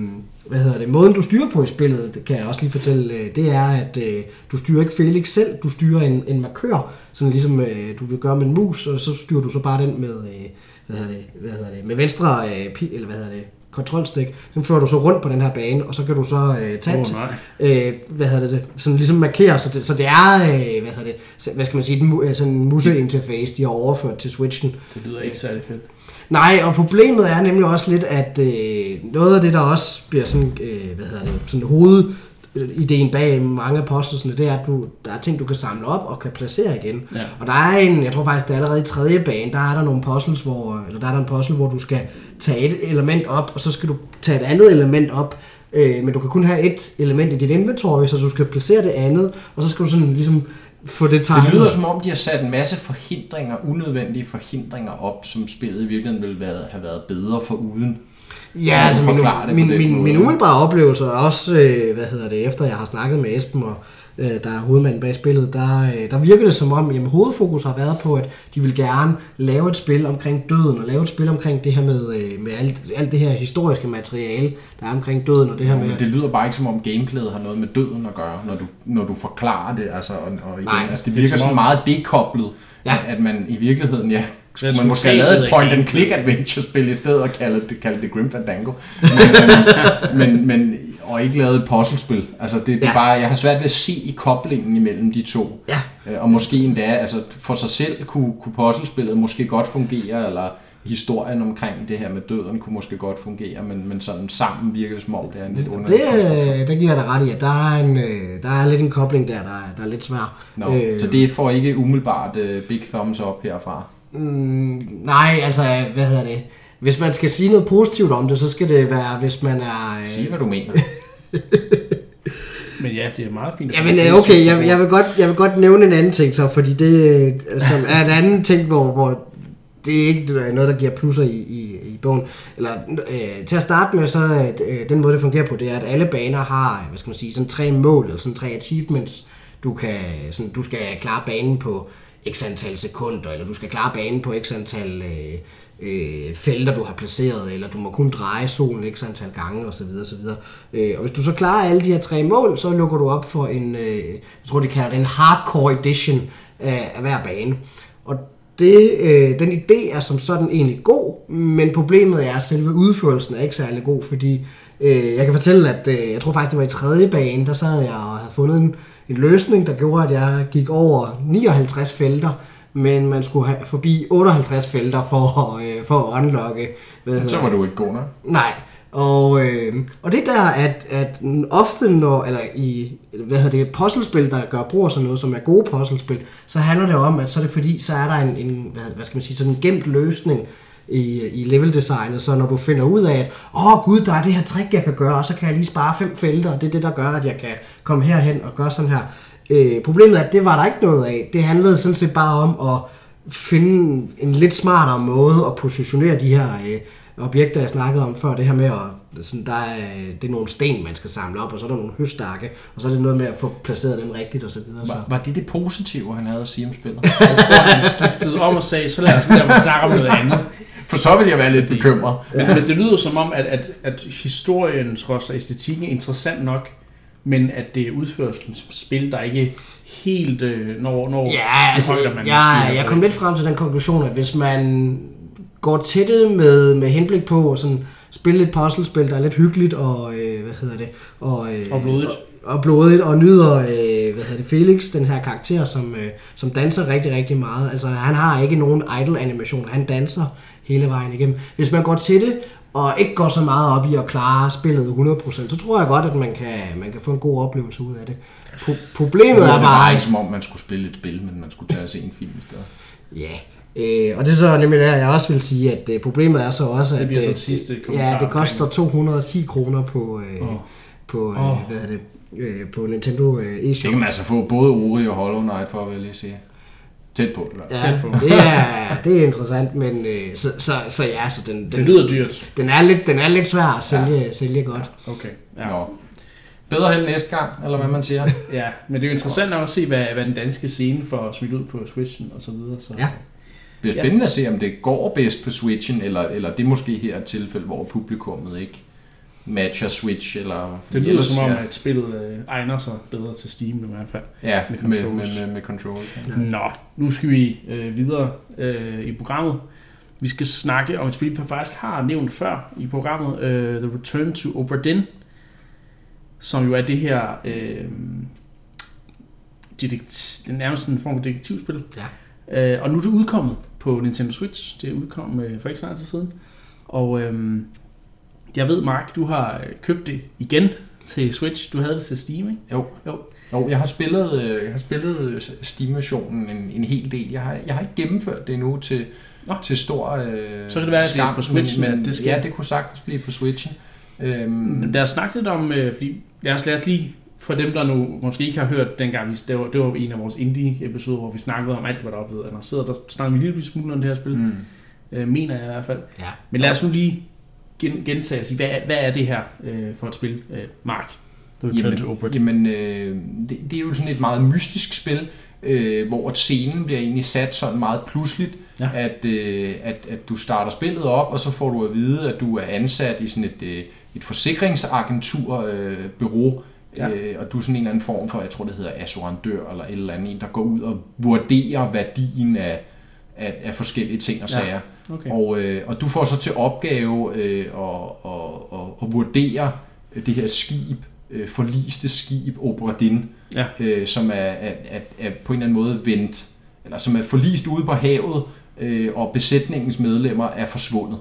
hvad hedder det, måden du styrer på i spillet, det kan jeg også lige fortælle, øh, det er, at øh, du styrer ikke Felix selv, du styrer en, en markør, sådan ligesom øh, du vil gøre med en mus, og så styrer du så bare den med, øh, hvad hedder det, hvad hedder det, med venstre, øh, pil, eller hvad hedder det, kontrolstik, den fører du så rundt på den her bane, og så kan du så øh, tage nej. øh, hvad hedder det, sådan ligesom markere, så det, så det er, øh, hvad hedder det, hvad skal man sige, den, øh, sådan en museinterface, de har overført til Switchen. Det lyder ikke særlig fedt. Nej, og problemet er nemlig også lidt, at øh, noget af det, der også bliver sådan, øh, hvad hedder det, sådan hoved ideen bag mange af postelsene, det er, at du, der er ting, du kan samle op og kan placere igen. Ja. Og der er en, jeg tror faktisk, det er allerede i tredje bane, der er der nogle puzzles, hvor, eller der er der en puzzle, hvor du skal tage et element op, og så skal du tage et andet element op, øh, men du kan kun have et element i dit inventory, så du skal placere det andet, og så skal du sådan ligesom få det Det tegnet. lyder som om, de har sat en masse forhindringer, unødvendige forhindringer op, som spillet i virkeligheden ville have været bedre for uden. Ja, altså min, det min, min, måde? min umiddelbare oplevelse, og også, øh, hvad hedder det, efter jeg har snakket med Esben, og, øh, der er hovedmanden bag spillet, der, øh, der virker det som om, jamen hovedfokus har været på, at de vil gerne lave et spil omkring døden, og lave et spil omkring det her med, øh, med alt, alt det her historiske materiale, der er omkring døden, og det her med... Men det lyder bare ikke som om gameplayet har noget med døden at gøre, når du, når du forklarer det. Altså, og, og igen, Nej, altså, det det er virker som sådan om- meget dekoblet, Ja. ja. at, at man i virkeligheden, ja, skulle man måske have lavet et point and click adventure spil i stedet og kalde det, kalde det Grim Fandango. (laughs) Men, men, men, og ikke lavet et puzzlespil. Altså det, det Ja. er bare, jeg har svært ved at se i koblingen imellem de to. Ja. Øh, Og måske endda, altså for sig selv kunne, kunne puzzlespillet måske godt fungere, eller historien omkring det her med døden kunne måske godt fungere, men, men sådan sammen virker det som om, det er en lidt underlig Det, der giver jeg dig ret i, at der er, en, øh, der er lidt en kobling der, der, er- der er lidt svær. Nå, øh, så det får ikke umiddelbart uh, big thumbs up herfra. Mm, nej, altså, hvad hedder det? Hvis man skal sige noget positivt om det, så skal det være, hvis man er... øh, Sig, hvad du mener. (laughs) Men ja, det er meget fint. Jamen øh, okay, jeg, jeg, vil godt, jeg vil godt nævne en anden ting så, fordi det øh, som (laughs) er en anden ting, hvor, hvor det er ikke noget, der giver plusser i, i, i bogen. Eller, øh, til at starte med, så øh, den måde, det fungerer på, det er, at alle baner har, hvad skal man sige, sådan tre mål, eller sådan tre achievements. Du, kan, sådan, du skal klare banen på x antal sekunder, eller du skal klare banen på x antal øh, øh, felter, du har placeret, eller du må kun dreje solen x antal gange, osv. osv. Øh, og hvis du så klarer alle de her tre mål, så lukker du op for en, øh, jeg tror, de kalder det en hardcore edition af, af hver bane. Og det, øh, den idé er som sådan egentlig god, men problemet er, at selve udførelsen er ikke særlig god, fordi øh, jeg kan fortælle, at øh, jeg tror faktisk, det var i tredje bane, der sad jeg og havde fundet en, en løsning, der gjorde, at jeg gik over 59 felter, men man skulle have forbi 58 felter for, øh, for at unlocke. Hvad Så var du ikke god nok. Nej, og, øh, og det der, at, at ofte når, eller i, hvad hedder det, puzzlespil, der gør brug af sådan noget, som er gode puzzlespil, så handler det om, at så er det fordi, så er der en, en hvad, hvad skal man sige, sådan en gemt løsning i, i leveldesignet, så når du finder ud af, at åh oh, gud, der er det her trick, jeg kan gøre, og så kan jeg lige spare fem felter, og det er det, der gør, at jeg kan komme herhen og gøre sådan her. Øh, problemet er, at det var der ikke noget af. Det handlede sådan set bare om at finde en lidt smartere måde at positionere de her øh, objekter, jeg snakkede om før, det her med at, sådan, der er, det er nogle sten, man skal samle op, og så er der nogle høstakke, og så er det noget med at få placeret dem rigtigt, og så videre. Så. Var, var det det positive, han havde at sige om spillet? Jeg tror, han skiftede om og sagde, så lad os lade mig snakke om noget andet. For så vil jeg være lidt bekymret. Men, men det lyder som om, at, at, at historien, trods og æstetikken er interessant nok, men at det er udførelsen som spil, der ikke helt øh, når, når Ja, altså, højder, man er jeg kom lidt frem til den konklusion, at hvis man går til det med, med henblik på at sådan, spille et puzzlespil, der er lidt hyggeligt og, øh, hvad hedder det, og, øh, Og blodigt. og, og blodigt, og nyder, øh, hvad hedder det, Felix, den her karakter, som, øh, som danser rigtig, rigtig meget. Altså, han har ikke nogen idle animation, han danser hele vejen igennem. Hvis man går til det, og ikke går så meget op i at klare spillet 100%, så tror jeg godt, at man kan, man kan få en god oplevelse ud af det. Pro- problemet Det er var bare... ikke som om, man skulle spille et spil, men man skulle tage og se en film i stedet. Ja, øh, og det er så nemlig der, jeg også vil sige, at øh, problemet er så også, Det at bliver så øh, sidste ja, det koster 210 kroner på, øh, Åh. på øh, Åh. hvad hedder det, øh, på Nintendo øh, Det eShop. kan man altså få både Ori og Hollow Knight for, vil jeg lige sige. Tæt på. Ja, tæt på. det er, det er interessant, men øh, så, så, så ja, så den, Det den, lyder dyrt. den, er lidt, den er lidt svær at sælge, ja. sælge godt. Okay. Ja. Ja. Nå. Bedre held næste gang, eller hvad man siger. (laughs) ja, men det er jo interessant at se, hvad, hvad den danske scene får smidt ud på Switchen og så videre. Så. Ja. Det bliver spændende at se, om det går bedst på Switchen, eller, eller det er måske her et tilfælde, hvor publikummet ikke matcher Switch, eller... Det lyder ellers, som om, ja, at spillet øh, egner sig bedre til Steam i hvert fald. Ja, med med, med, med, med, med controls. Ja. Nå, nu skal vi øh, videre øh, i programmet. Vi skal snakke om et spil, vi faktisk har nævnt før i programmet, øh, The Return to Obra Dinn, som jo er det her øh, dedekt, det er nærmest en form for detektivspil. Ja. Øh, og nu er det udkommet på Nintendo Switch. Det er udkommet øh, for ikke så lang tid siden. Og øh, jeg ved, Mark, du har øh, købt det igen. til Switch. Du havde det til Steam, ikke? Jo. Jo. Jo, jeg har spillet, øh, jeg har spillet Steam-versionen en, en hel del. Jeg har, jeg har ikke gennemført det endnu til, Nå. til stor øh, Så kan det være, at det er på Switch, men, det skal- Ja, det kunne sagtens blive på Switchen. Øhm, Lad os snakke lidt om, øh, fordi lad os, lad os lige, for dem der nu måske ikke har hørt dengang, vi, det, var, det var en af vores indie-episoder, hvor vi snakkede om alt, hvad der var blevet annonceret. Der snakkede vi en lille smule om det her spil, mm. øh, mener jeg i hvert fald. Ja. Men lad os nu lige gen, gentage og sige, hvad, er- hvad er det her øh, for et spil, øh, Mark? The Return to Obra Dinn. Jamen, øh, det, det er jo sådan et meget mystisk spil, øh, hvor scenen bliver egentlig sat sådan meget pludseligt, Ja. at, øh, at, at du starter spillet op, og så får du at vide, at du er ansat i sådan et, øh, et forsikringsagentur, øh, bureau, Ja. øh, og du er sådan en eller anden form for, jeg tror det hedder assurandør, eller et eller andet, en, der går ud og vurderer værdien af, af, af forskellige ting og Ja. sager. Okay. Og, øh, og du får så til opgave øh, at, at, at, at vurdere det her skib, øh, forliste skib Obradin, Ja. øh, som er, er, er, er på en eller anden måde vendt, eller som er forlist ude på havet, øh, og besætningens medlemmer er forsvundet.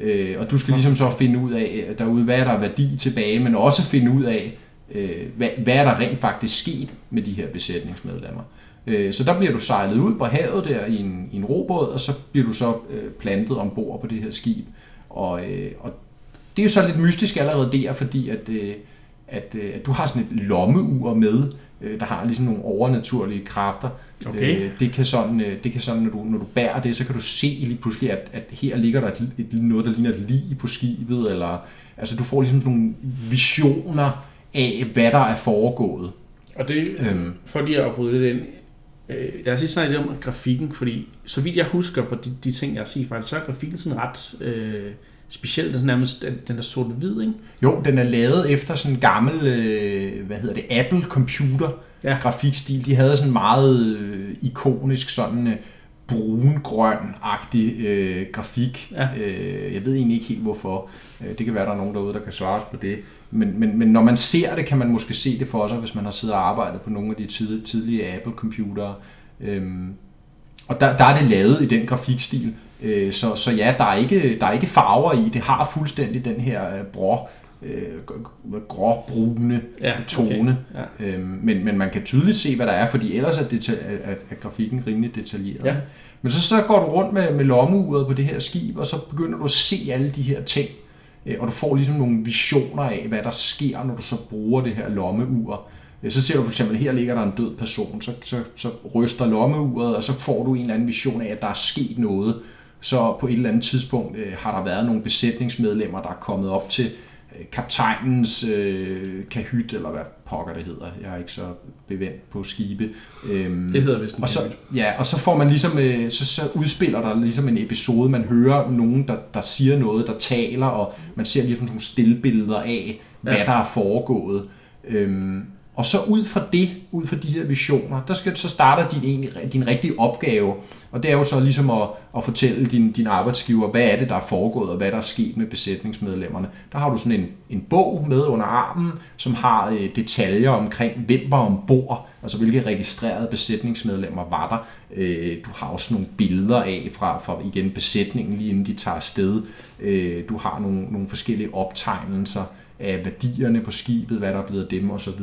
Øh, og du skal ligesom så finde ud af øh, derude, hvad er der er værdi tilbage, men også finde ud af, øh, hvad, hvad er der rent faktisk sket med de her besætningsmedlemmer. Øh, så der bliver du sejlet ud på havet der i en, i en robåd, og så bliver du så øh, plantet ombord på det her skib. Og, øh, og det er jo så lidt mystisk allerede der, fordi at, at, at du har sådan et lommeur med, der har ligesom nogle overnaturlige kræfter. Okay. Det kan sådan, det kan sådan når, du, når du bærer det, så kan du se lige pludselig, at, at her ligger der et, et, noget, der ligner et lig på skibet, eller altså du får ligesom sådan nogle visioner af, hvad der er foregået. Og det, Øhm. for lige at bryde lidt ind, øh, lad os lige snakke lidt om grafikken, fordi så vidt jeg husker for de, de ting, jeg har set faktisk, så er grafikken sådan ret øh, speciel. Den er sådan nærmest, den- den er sort-hvid, ikke? Jo, den er lavet efter sådan en gammel, øh, hvad hedder det, Apple computer Ja. grafikstil. De havde sådan meget øh, ikonisk sådan øh, brun-grøn-agtig øh, grafik. Ja. Øh, jeg ved egentlig ikke helt hvorfor. Øh, det kan være, der er nogen derude, der kan svare os på det. Men, men, men når man ser det, kan man måske se det for sig, hvis man har siddet og arbejdet på nogle af de tid, tidlige Apple-computere. Øhm, og der, der er det lavet i den grafikstil. Øh, så, så ja, der er, ikke, der er ikke farver i. Det har fuldstændig den her øh, brå, øh, gråbrune Ja, tone. Ja. Øhm, men, men man kan tydeligt se, hvad der er, fordi ellers er, deta- er, er grafikken rimelig detaljeret. Ja. Men så, så går du rundt med, med lommeuret på det her skib, og så begynder du at se alle de her ting. Øh, og du får ligesom nogle visioner af, hvad der sker, når du så bruger det her lommeur. Øh, så ser du for eksempel, her ligger der en død person, så, så, så ryster lommeuret, og så får du en eller anden vision af, at der er sket noget. Så på et eller andet tidspunkt øh, har der været nogle besætningsmedlemmer, der er kommet op til kaptajnens øh, kahyt, eller hvad pokker det hedder. Jeg er ikke så bevendt på skibe. Øhm, Det hedder vist og så, ja, og så får man ligesom, øh, så, så udspiller der ligesom en episode, man hører nogen, der, der siger noget, der taler, og man ser ligesom nogle stillbilleder af, hvad Ja. der er foregået. Øhm, og så ud fra det, ud fra de her visioner, der skal, så starter din, egentlig, din rigtige opgave, og det er jo så ligesom at, at fortælle din, din arbejdsgiver, hvad er det, der er foregået, og hvad der er sket med besætningsmedlemmerne. Der har du sådan en, en bog med under armen, som har øh, detaljer omkring, hvem var ombord, altså hvilke registrerede besætningsmedlemmer var der. Øh, du har også nogle billeder af fra, fra igen besætningen, lige inden de tager afsted. Øh, du har nogle, nogle forskellige optegnelser af værdierne på skibet, hvad der er blevet af dem osv.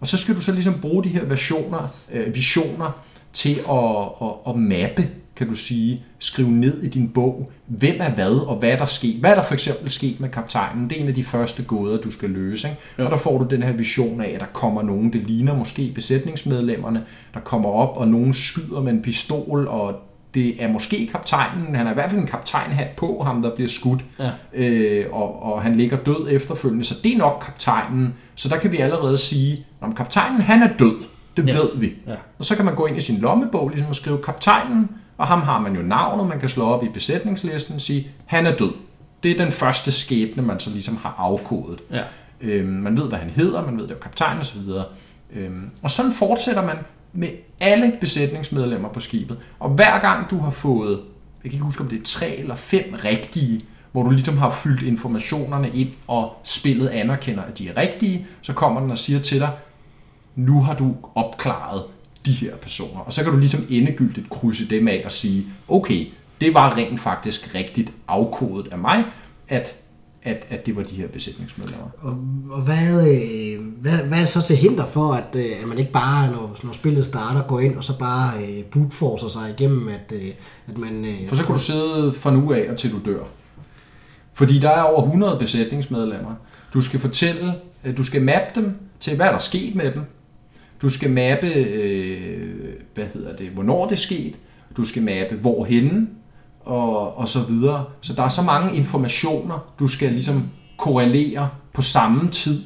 Og så skal du så ligesom bruge de her versioner, øh, visioner til at, at, at mappe, kan du sige, skrive ned i din bog, hvem er hvad, og hvad er der sket. Hvad er der for eksempel sket med kaptajnen? Det er en af de første gåder, du skal løse. Ikke? Ja. Og der får du den her vision af, at der kommer nogen, det ligner måske besætningsmedlemmerne, der kommer op, og nogen skyder med en pistol, og det er måske kaptajnen, han har i hvert fald en kaptajnhat på, ham der bliver skudt, Ja. øh, og, og han ligger død efterfølgende, så det er nok kaptajnen. Så der kan vi allerede sige, om kaptajnen han er død, det Ja. ved vi. Ja. Og så kan man gå ind i sin lommebog ligesom og skrive kaptajnen, og ham har man jo navnet, man kan slå op i besætningslisten og sige, han er død. Det er den første skæbne, man så ligesom har afkodet. Ja. Øhm, man ved, hvad han hedder, man ved, det er kaptajn og så videre. Øhm, og sådan fortsætter man med alle besætningsmedlemmer på skibet. Og hver gang du har fået, jeg kan ikke huske, om det er tre eller fem rigtige, hvor du ligesom har fyldt informationerne ind, og spillet anerkender, at de er rigtige, så kommer den og siger til dig, nu har du opklaret de her personer. Og så kan du ligesom endegyldigt krydse dem af og sige, okay, det var rent faktisk rigtigt afkodet af mig, at, at, at det var de her besætningsmedlemmer. Og, og hvad, øh, hvad, hvad er det så til hinder for, at, øh, at man ikke bare, når, når spillet starter, går ind og så bare øh, brute sig igennem, at, øh, at man... Øh, For så kan du sidde fra nu af og til du dør. Fordi der er over 100 besætningsmedlemmer. Du skal fortælle, øh, du skal mappe dem til, hvad der er sket med dem. Du skal mappe, øh, hvad hedder det, hvornår det er sket. Du skal mappe, hvorhenne, og, og så videre. Så der er så mange informationer, du skal ligesom korrelere på samme tid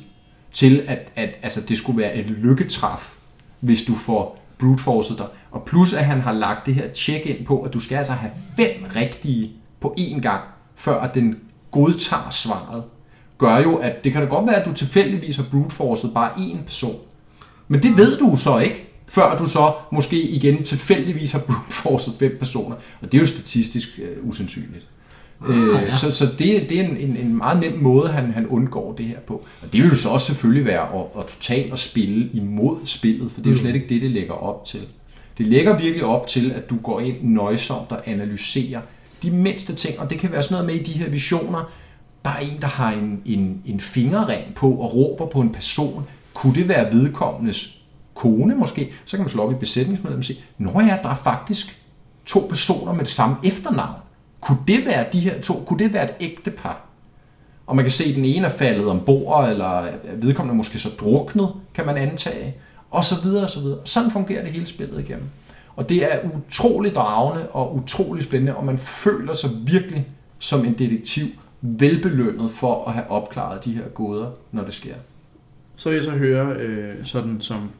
til, at, at altså, det skulle være et lykketræf, hvis du får brute forced dig. Og plus at han har lagt det her check ind på, at du skal altså have fem rigtige på én gang, før at den godtager svaret, gør jo, at det kan da godt være, at du tilfældigvis har brute forced bare én person. Men det ved du så ikke før du så måske igen tilfældigvis har brute forced fem personer. Og det er jo statistisk øh, usandsynligt. Ah, øh, ja. Så, så det, det er en, en, en meget nem måde, han, han undgår det her på. Og det vil jo så også selvfølgelig være at, at totalt at spille imod spillet, for det er jo mm. slet ikke det, det lægger op til. Det lægger virkelig op til, at du går ind nøjsomt og analyserer de mindste ting, og det kan være sådan noget med i de her visioner, der er en, der har en, en, en fingerring på og råber på en person. Kunne det være vedkommendes kone måske, så kan man slå op i besætningsmedlem og sige, Nå ja, der er faktisk to personer med det samme efternavn. Kunne det være de her to? Kunne det være et ægte par? Og man kan se, at den ene er faldet ombord, eller vedkommende er måske så druknet, kan man antage, og så videre og så videre. Sådan fungerer det hele spillet igennem. Og det er utrolig dragende og utrolig spændende, og man føler sig virkelig som en detektiv velbelønnet for at have opklaret de her gåder, når det sker. Så vil jeg så høre, øh, sådan som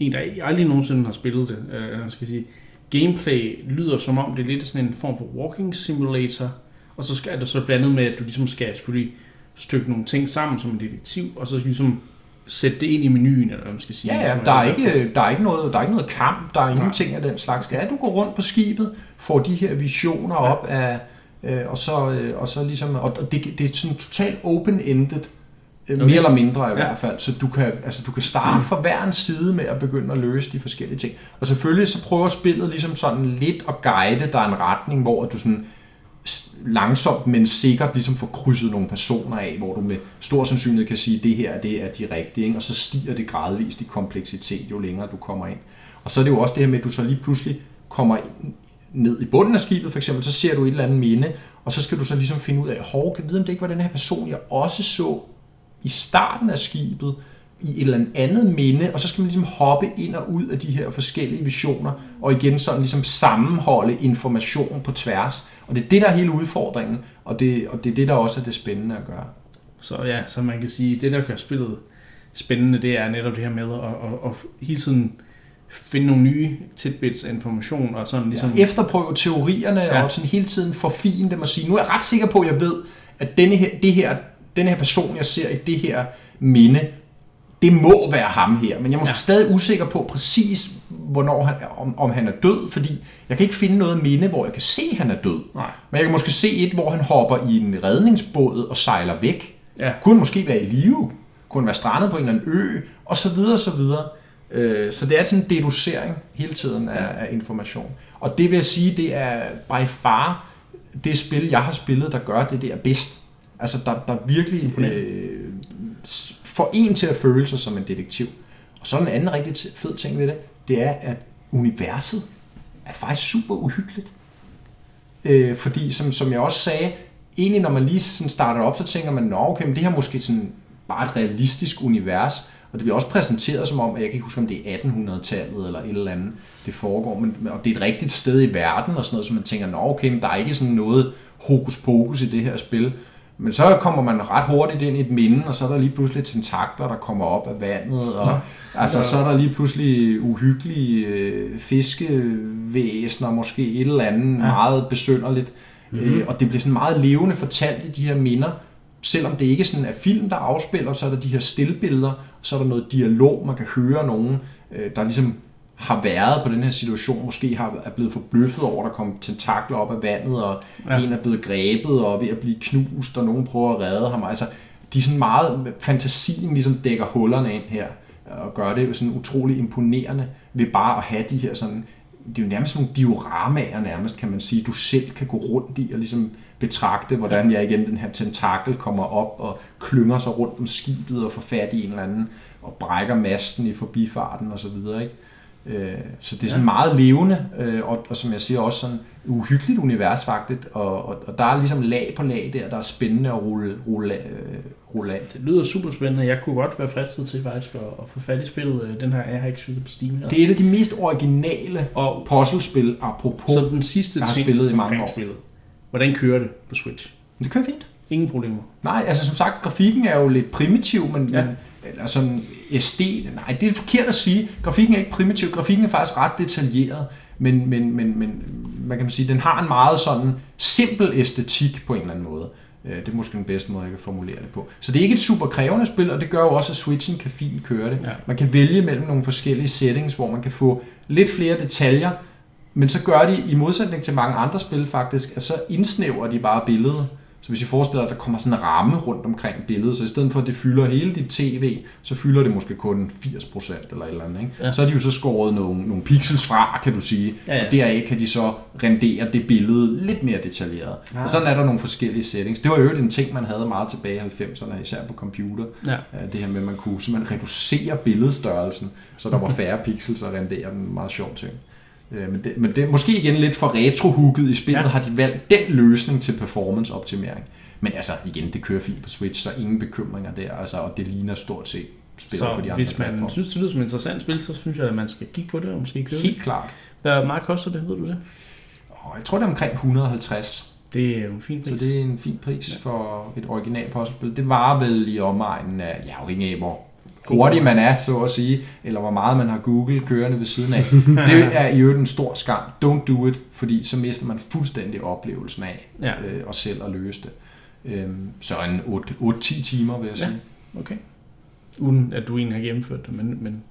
en, der aldrig nogensinde har spillet det, øh, jeg skal sige, gameplay lyder som om det er lidt sådan en form for walking simulator, og så skal det så blandet med, at du ligesom skal selvfølgelig stykke nogle ting sammen som en detektiv, og så ligesom sætte det ind i menuen, eller hvad man skal sige. Ja, ja der, er ikke, der, er ikke noget, der er ikke noget kamp, der er ingenting af den slags. Ja, du går rundt på skibet, får de her visioner ja. op af, øh, og, så, øh, og så ligesom, og det, det er sådan totalt open-ended, okay. Mere eller mindre i ja. hvert fald. Så du kan, altså, du kan starte fra hver en side med at begynde at løse de forskellige ting. Og selvfølgelig så prøver spillet ligesom sådan lidt at guide dig en retning, hvor du sådan langsomt, men sikkert ligesom får krydset nogle personer af, hvor du med stor sandsynlighed kan sige, at det her det er de rigtige, ikke? og så stiger det gradvist i kompleksitet, jo længere du kommer ind. Og så er det jo også det her med, at du så lige pludselig kommer ned i bunden af skibet, for eksempel, så ser du et eller andet minde, og så skal du så ligesom finde ud af, hov, kan vide, om det ikke var den her person, jeg også så i starten af skibet, i et eller andet minde, og så skal man ligesom hoppe ind og ud af de her forskellige visioner, og igen sådan ligesom sammenholde information på tværs. Og det er det, der er hele udfordringen, og det, og det er det, der også er det spændende at gøre. Så ja, så man kan sige, det der gør spillet spændende, det er netop det her med at, at, at hele tiden finde nogle nye tidbits af information og sådan ligesom... Ja, efterprøve teorierne ja. og sådan hele tiden forfine dem og sige, nu er jeg ret sikker på, at jeg ved, at denne her, det her den her person, jeg ser i det her minde, det må være ham her, men jeg er måske ja. stadig usikker på præcis, hvornår han, om, om han er død, fordi jeg kan ikke finde noget minde, hvor jeg kan se, at han er død. Nej. Men jeg kan måske se et, hvor han hopper i en redningsbåd og sejler væk. Ja. Kunne måske være i live? Kunne være strandet på en eller anden ø? Og så videre, så videre. Øh, så det er sådan en deducering hele tiden af, af information. Og det vil jeg sige, det er by far det spil, jeg har spillet, der gør det der bedst. Altså, der, der virkelig øh, får en til at føle sig som en detektiv. Og så en anden rigtig fed ting ved det, det er, at universet er faktisk super uhyggeligt. Øh, fordi, som, som jeg også sagde, egentlig når man lige sådan starter op, så tænker man, nå okay, men det her er måske sådan bare et realistisk univers, og det bliver også præsenteret som om, at jeg kan ikke huske, om det er 1800-tallet eller et eller andet, det foregår, men og det er et rigtigt sted i verden og sådan noget, så man tænker, nå okay, men der er ikke sådan noget hokus pokus i det her spil. Men så kommer man ret hurtigt ind i et minde, og så er der lige pludselig tentakler, der kommer op af vandet, og ja. altså, så er der lige pludselig uhyggelige øh, fiskevæsener, måske et eller andet ja. meget besynderligt. Mm-hmm. Øh, og det bliver sådan meget levende fortalt i de her minder, selvom det ikke sådan er film, der afspiller, så er der de her stillbilleder, og så er der noget dialog, man kan høre nogen, øh, der ligesom har været på den her situation, måske har, er blevet forbløffet over, at der kommer tentakler op af vandet, og ja. en er blevet grebet og ved at blive knust, og nogen prøver at redde ham. Altså, de er sådan meget, fantasien ligesom dækker hullerne ind her, og gør det sådan utrolig imponerende ved bare at have de her sådan det er jo nærmest nogle dioramaer nærmest, kan man sige, du selv kan gå rundt i og ligesom betragte, hvordan jeg igen den her tentakel kommer op og klynger sig rundt om skibet og får fat i en eller anden og brækker masten i forbifarten og så videre, ikke? Øh, Så det er sådan meget levende, øh, og, og som jeg siger også sådan uhyggeligt univers faktisk, og, og, og der er ligesom lag på lag der, der er spændende at rulle, rulle, øh, rulle af. Det lyder super spændende. Jeg kunne godt være fristet til faktisk at, at få fat i spillet. Øh, Den her jeg har ikke spillet på Steam. Her. Det er et af de mest originale Og puzzlespil, apropos. så den sidste jeg har ting spillet i mange år. spillet. Hvordan kører det på Switch? Det kører fint. Ingen problemer. Nej, altså som sagt, grafikken er jo lidt primitiv, men, Ja. men eller sådan æstet. Nej, det er forkert at sige. Grafikken er ikke primitiv. Grafikken er faktisk ret detaljeret, men, men, men, men man kan sige, den har en meget sådan simpel æstetik på en eller anden måde. Øh, Det er måske den bedste måde, jeg kan formulere det på. Så det er ikke et super krævende spil, og det gør jo også, at Switchen kan fint køre det. Ja. Man kan vælge mellem nogle forskellige settings, hvor man kan få lidt flere detaljer, men så gør de, i modsætning til mange andre spil faktisk, at så indsnæver de bare billedet. Så hvis I forestiller jer, at der kommer sådan en ramme rundt omkring billedet, så i stedet for at det fylder hele dit tv, så fylder det måske kun 80% eller et eller andet. Ikke? Ja. Ja. Så er de jo så skåret nogle, nogle pixels fra, kan du sige, Ja, ja. og deraf kan de så rendere det billede lidt mere detaljeret. Ah. Og sådan er der nogle forskellige settings. Det var jo en ting, man havde meget tilbage i 90'erne, især på computer. Ja. Ja, Det her med, at man kunne simpelthen reducere billedstørrelsen, så der var (laughs) færre pixels og rendere den meget sjov ting. Øh, Men det, men det måske igen lidt for retrohooket i spillet, Ja. ja. har de valgt den løsning til performance-optimering. Men altså, igen, det kører fint på Switch, så ingen bekymringer der, altså, og det ligner stort set spiller Så på de andre hvis man platforme. synes, det lyder som et interessant spil, så synes jeg, at man skal kigge på det og måske købe det. Helt klart. Hvad meget koster det, ved du det? Og jeg tror, det er omkring 150, Det er jo en fin så pris. det er en fin pris for et original puzzlespil. Det varer vel i omegnen af, ja, afhængig af hvor hurtig man er, så at sige, eller hvor meget man har Google kørende ved siden af. (laughs) Det er i øvrigt en stor skam. Don't do it, fordi så mister man fuldstændig oplevelsen af Ja, øh, og selv at løse det. Øhm, så en 8-10 timer, vil jeg Ja. sige. okay. Uden at du egentlig har gennemført det, men, men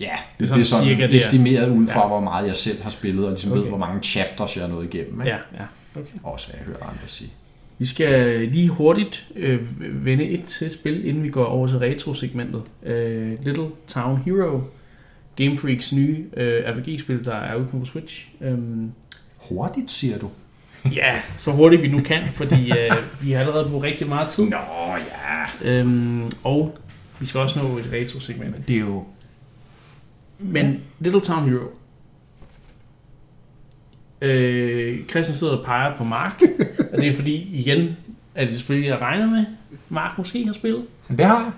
Ja, Det er det, det sådan er sådan cirka det, estimeret ud fra, Ja. ja. hvor meget jeg selv har spillet, og ligesom okay. Okay. ved, hvor mange chapters jeg er nået igennem. Ikke? ja, ja. Okay. Også hvad jeg hører andre sige. Vi skal lige hurtigt øh, vende et til spil, inden vi går over til retro-segmentet. Øh, Little Town Hero, Game Freaks nye øh, RPG-spil, der er udkommet på Switch. Øhm, Hurtigt, siger du? (laughs) ja, så hurtigt vi nu kan, fordi øh, vi har allerede brugt rigtig meget tid. Nå, ja. Øhm, og vi skal også nå et retro-segment. Det er jo... Men Little Town Hero. Øh, Christian sidder og peger på Mark, (laughs) og det er fordi, igen, er det et spil, jeg regner med, Mark måske har spillet. Det har jeg.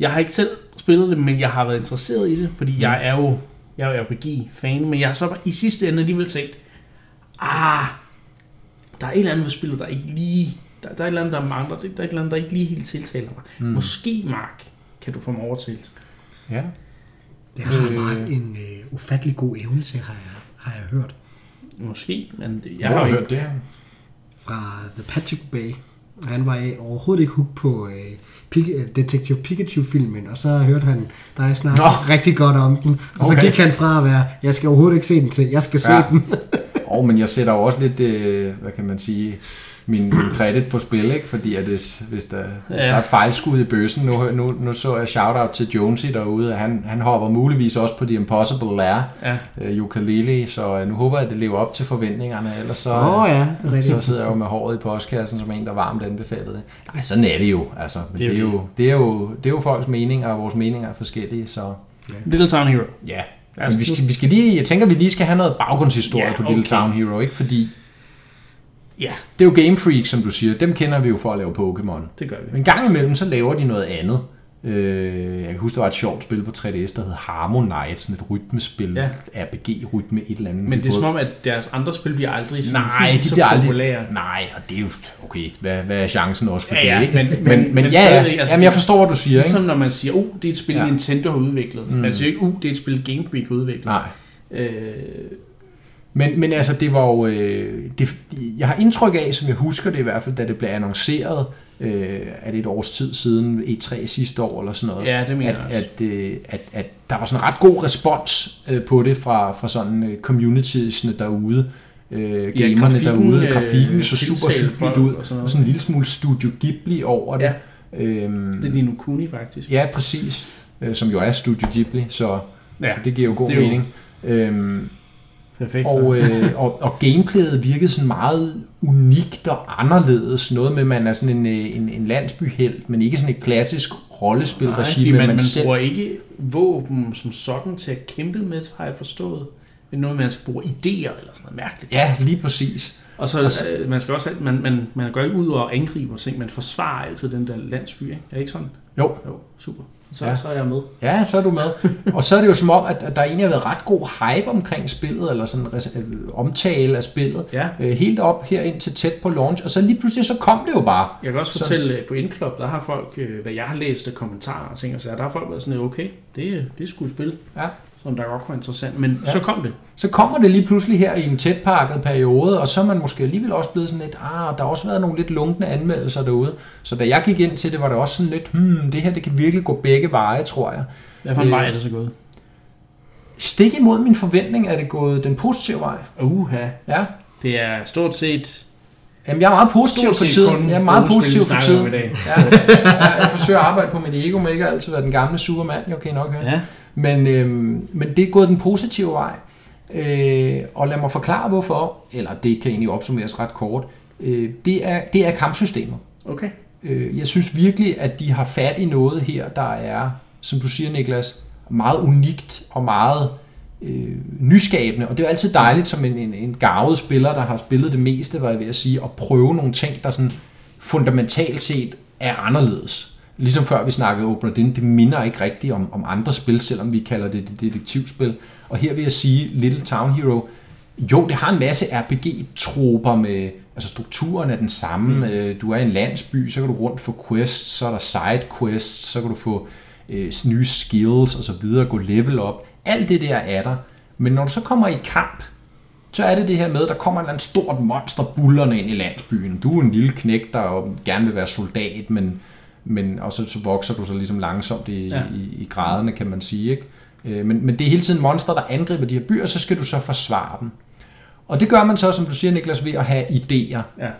Jeg har ikke selv spillet det, men jeg har været interesseret i det, fordi jeg er jo jeg er RPG-fan, men jeg har så bare i sidste ende alligevel tænkt, ah, der er et eller andet ved spillet, der ikke lige, der, der er et eller andet, der mangler, der er et eller andet, der ikke lige helt tiltaler mig. Mm. Måske, Mark, kan du få mig overtalt. Ja. Det har Øh. øh, Mark en øh, ufattelig god evne til, har jeg, har jeg hørt. Måske, men det- jeg Jeg har har jo ikke... hørt det her. Fra The Patrick Bay. Han var overhovedet ikke hooked på øh, Pik- øh, Detective Pikachu-filmen, og så hørte han dig snakke Nå. rigtig godt om den. Og så Okay. gik han fra at være, jeg skal overhovedet ikke se den til, jeg skal se Ja. den. Og men jeg sætter jo også lidt, øh, hvad kan man sige, min, min credit på spil, ikke? fordi at det, hvis, der, hvis Ja. der er et fejlskud i bøssen, nu, nu, nu så jeg shout-out til Jonesy derude, at han, han hopper muligvis også på The Impossible Lair, Ja, øh, ukulele, så øh, nu håber jeg, at det lever op til forventningerne, ellers så, oh, ja, det er rigtigt. så sidder jeg jo med håret i postkassen som en, der varmt anbefalede det. Nej, sådan er det jo, altså. Men Det er det, er jo det, er jo, det er jo folks meninger, og vores meninger er forskellige, så Little Town Hero. ja. Os Men vi skal, vi skal lige, jeg tænker, vi lige skal have noget baggrundshistorie Ja, på Little okay. Town Hero, ikke? Fordi Ja, det er jo Game Freak, som du siger. Dem kender vi jo for at lave Pokémon. det gør vi. Men en gang imellem, så laver de noget andet. Øh, jeg kan huske, der var et sjovt spil på 3DS, der hed Harmonite, sådan et rytmespil, Ja. RPG-rytme, et eller andet. Men det er som om, at deres andre spil bliver aldrig sådan Nej, de så bliver aldrig... populære. Nej, og det er jo... Okay, hvad, hvad er chancen også for Ja, det, ikke? men- men, men- men, men ja, altså, Jamen, jeg forstår, hvad du siger, ikke? Ligesom når man siger, oh, det er et spil, ja. Ja. Nintendo har udviklet. Mm. Man siger ikke, uh, det er et spil, Game Freak har udviklet. Nej. Øh, Men, men altså, det var jo... Øh, det, jeg har indtryk af, som jeg husker det i hvert fald, da det blev annonceret, øh, er det et års tid siden, E3 sidste år eller sådan noget, ja, det mener at, også. at, øh, at, at der var sådan en ret god respons øh, på det fra, fra sådan øh, communitiesne derude, øh, gamerne grafikken, derude. øh, Grafikken så super hyggeligt ud, og sådan noget. og sådan en lille smule Studio Ghibli over det. Ja. Øhm, Det er Nino Kuni, faktisk. Ja, præcis. Øh, som jo er Studio Ghibli, så, Ja. ja. så det giver jo god Det er jo- mening. Øhm, Perfekt. så. Og, øh, og, og gameplayet virkede sådan meget unikt og anderledes. Noget med, at man er sådan en, øh, en, en landsbyhelt, men ikke sådan et klassisk rollespilregime, man, men man selv... bruger ikke våben som sådan til at kæmpe med, har jeg forstået. Det er noget, man skal bruge idéer eller sådan noget mærkeligt. Ja, lige præcis. Og så øh, man skal også, man, man, man går ikke ud og angriber ting, man forsvarer altid den der landsby, ikke? Er det ikke sådan? Jo, Jo, super. Så, Ja. så er jeg med. Ja, så er du med. (laughs) Og så er det jo som om, at der egentlig har været ret god hype omkring spillet, eller sådan øh, omtale af spillet. Ja. Øh, helt op her ind til tæt på launch, og så lige pludselig så kom det jo bare. Jeg kan også Så- fortælle, på Indklub, der har folk, hvad jeg har læst af kommentarer og ting og sager, der har folk været sådan, okay, det, det er sgu spil, Ja. Som der godt kunne være interessant. Men Ja. så kom det. Så kommer det lige pludselig her i en tætpakket periode, og så er man måske alligevel også blevet sådan lidt, ah, der har også været nogle lidt lunkne anmeldelser derude. Så da jeg gik ind til det, var det også sådan lidt, hmm, det her det kan virkelig gå begge veje, tror jeg. Hvad for en Øh. vej er det så gået? Stik imod min forventning er det gået den positive vej. Uha, Ja. det er stort set... Jamen, jeg er meget positiv for tiden. Jeg er meget positiv for tiden. Ja, jeg, jeg forsøger at arbejde på mit ego, men ikke altid være den gamle supermand, jeg kan I nok høre. Ja, Men, øhm, men det er gået den positive vej. Øh, og lad mig forklare hvorfor, eller det kan egentlig opsummeres ret kort. Øh, det, er, det er kampsystemer. okay. Øh, jeg synes virkelig, at de har fat i noget her, der er, som du siger Niklas, meget unikt og meget øh, nyskabende. Og det er jo altid dejligt som en, en, en gavet spiller, der har spillet det meste, var jeg ved at sige, at prøve nogle ting, der sådan fundamentalt set er anderledes. Ligesom før vi snakkede Obra Dinn, det minder ikke rigtigt om, om andre spil, selvom vi kalder det et detektivspil. Og her vil jeg sige, Little Town Hero, jo, det har en masse RPG-troper med, altså strukturen er den samme. Mm. Du er i en landsby, så kan du rundt få quests, så er der side quests, så kan du få øh, nye skills og så videre, gå level op. Alt det der er der. Men når du så kommer i kamp, så er det det her med, der kommer en eller anden stort monster bullerne ind i landsbyen. Du er en lille knæk, der gerne vil være soldat, men, men og så, så vokser du så ligesom langsomt i, ja. I, i graderne, kan man sige. Ikke? Øh, Men, men det er hele tiden monster, der angriber de her byer, og så skal du så forsvare dem. Og det gør man så, som du siger, Niklas, ved at have idéer. Ja.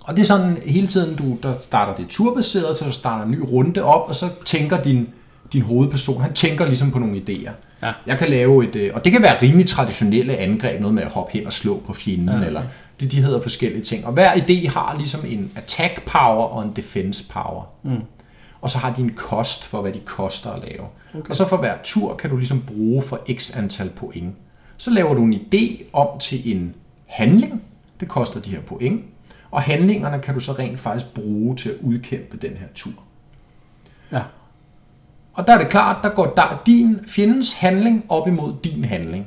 Og det er sådan hele tiden, du der starter det turbaseret, så starter en ny runde op, og så tænker din, din hovedperson, han tænker ligesom på nogle idéer. Ja. Jeg kan lave et, øh, og det kan være rimelig traditionelle angreb, noget med at hoppe hen og slå på fjenden, ja, okay. eller det, de hedder forskellige ting. Og hver idé har ligesom en attack power og en defense power. Mm. Og så har de en kost for, hvad de koster at lave. Okay. Og så for hver tur kan du ligesom bruge for x antal point. Så laver du en idé om til en handling. Det koster de her point. Og handlingerne kan du så rent faktisk bruge til at udkæmpe den her tur. Ja. Og der er det klart, der går der, din fjendens handling op imod din handling.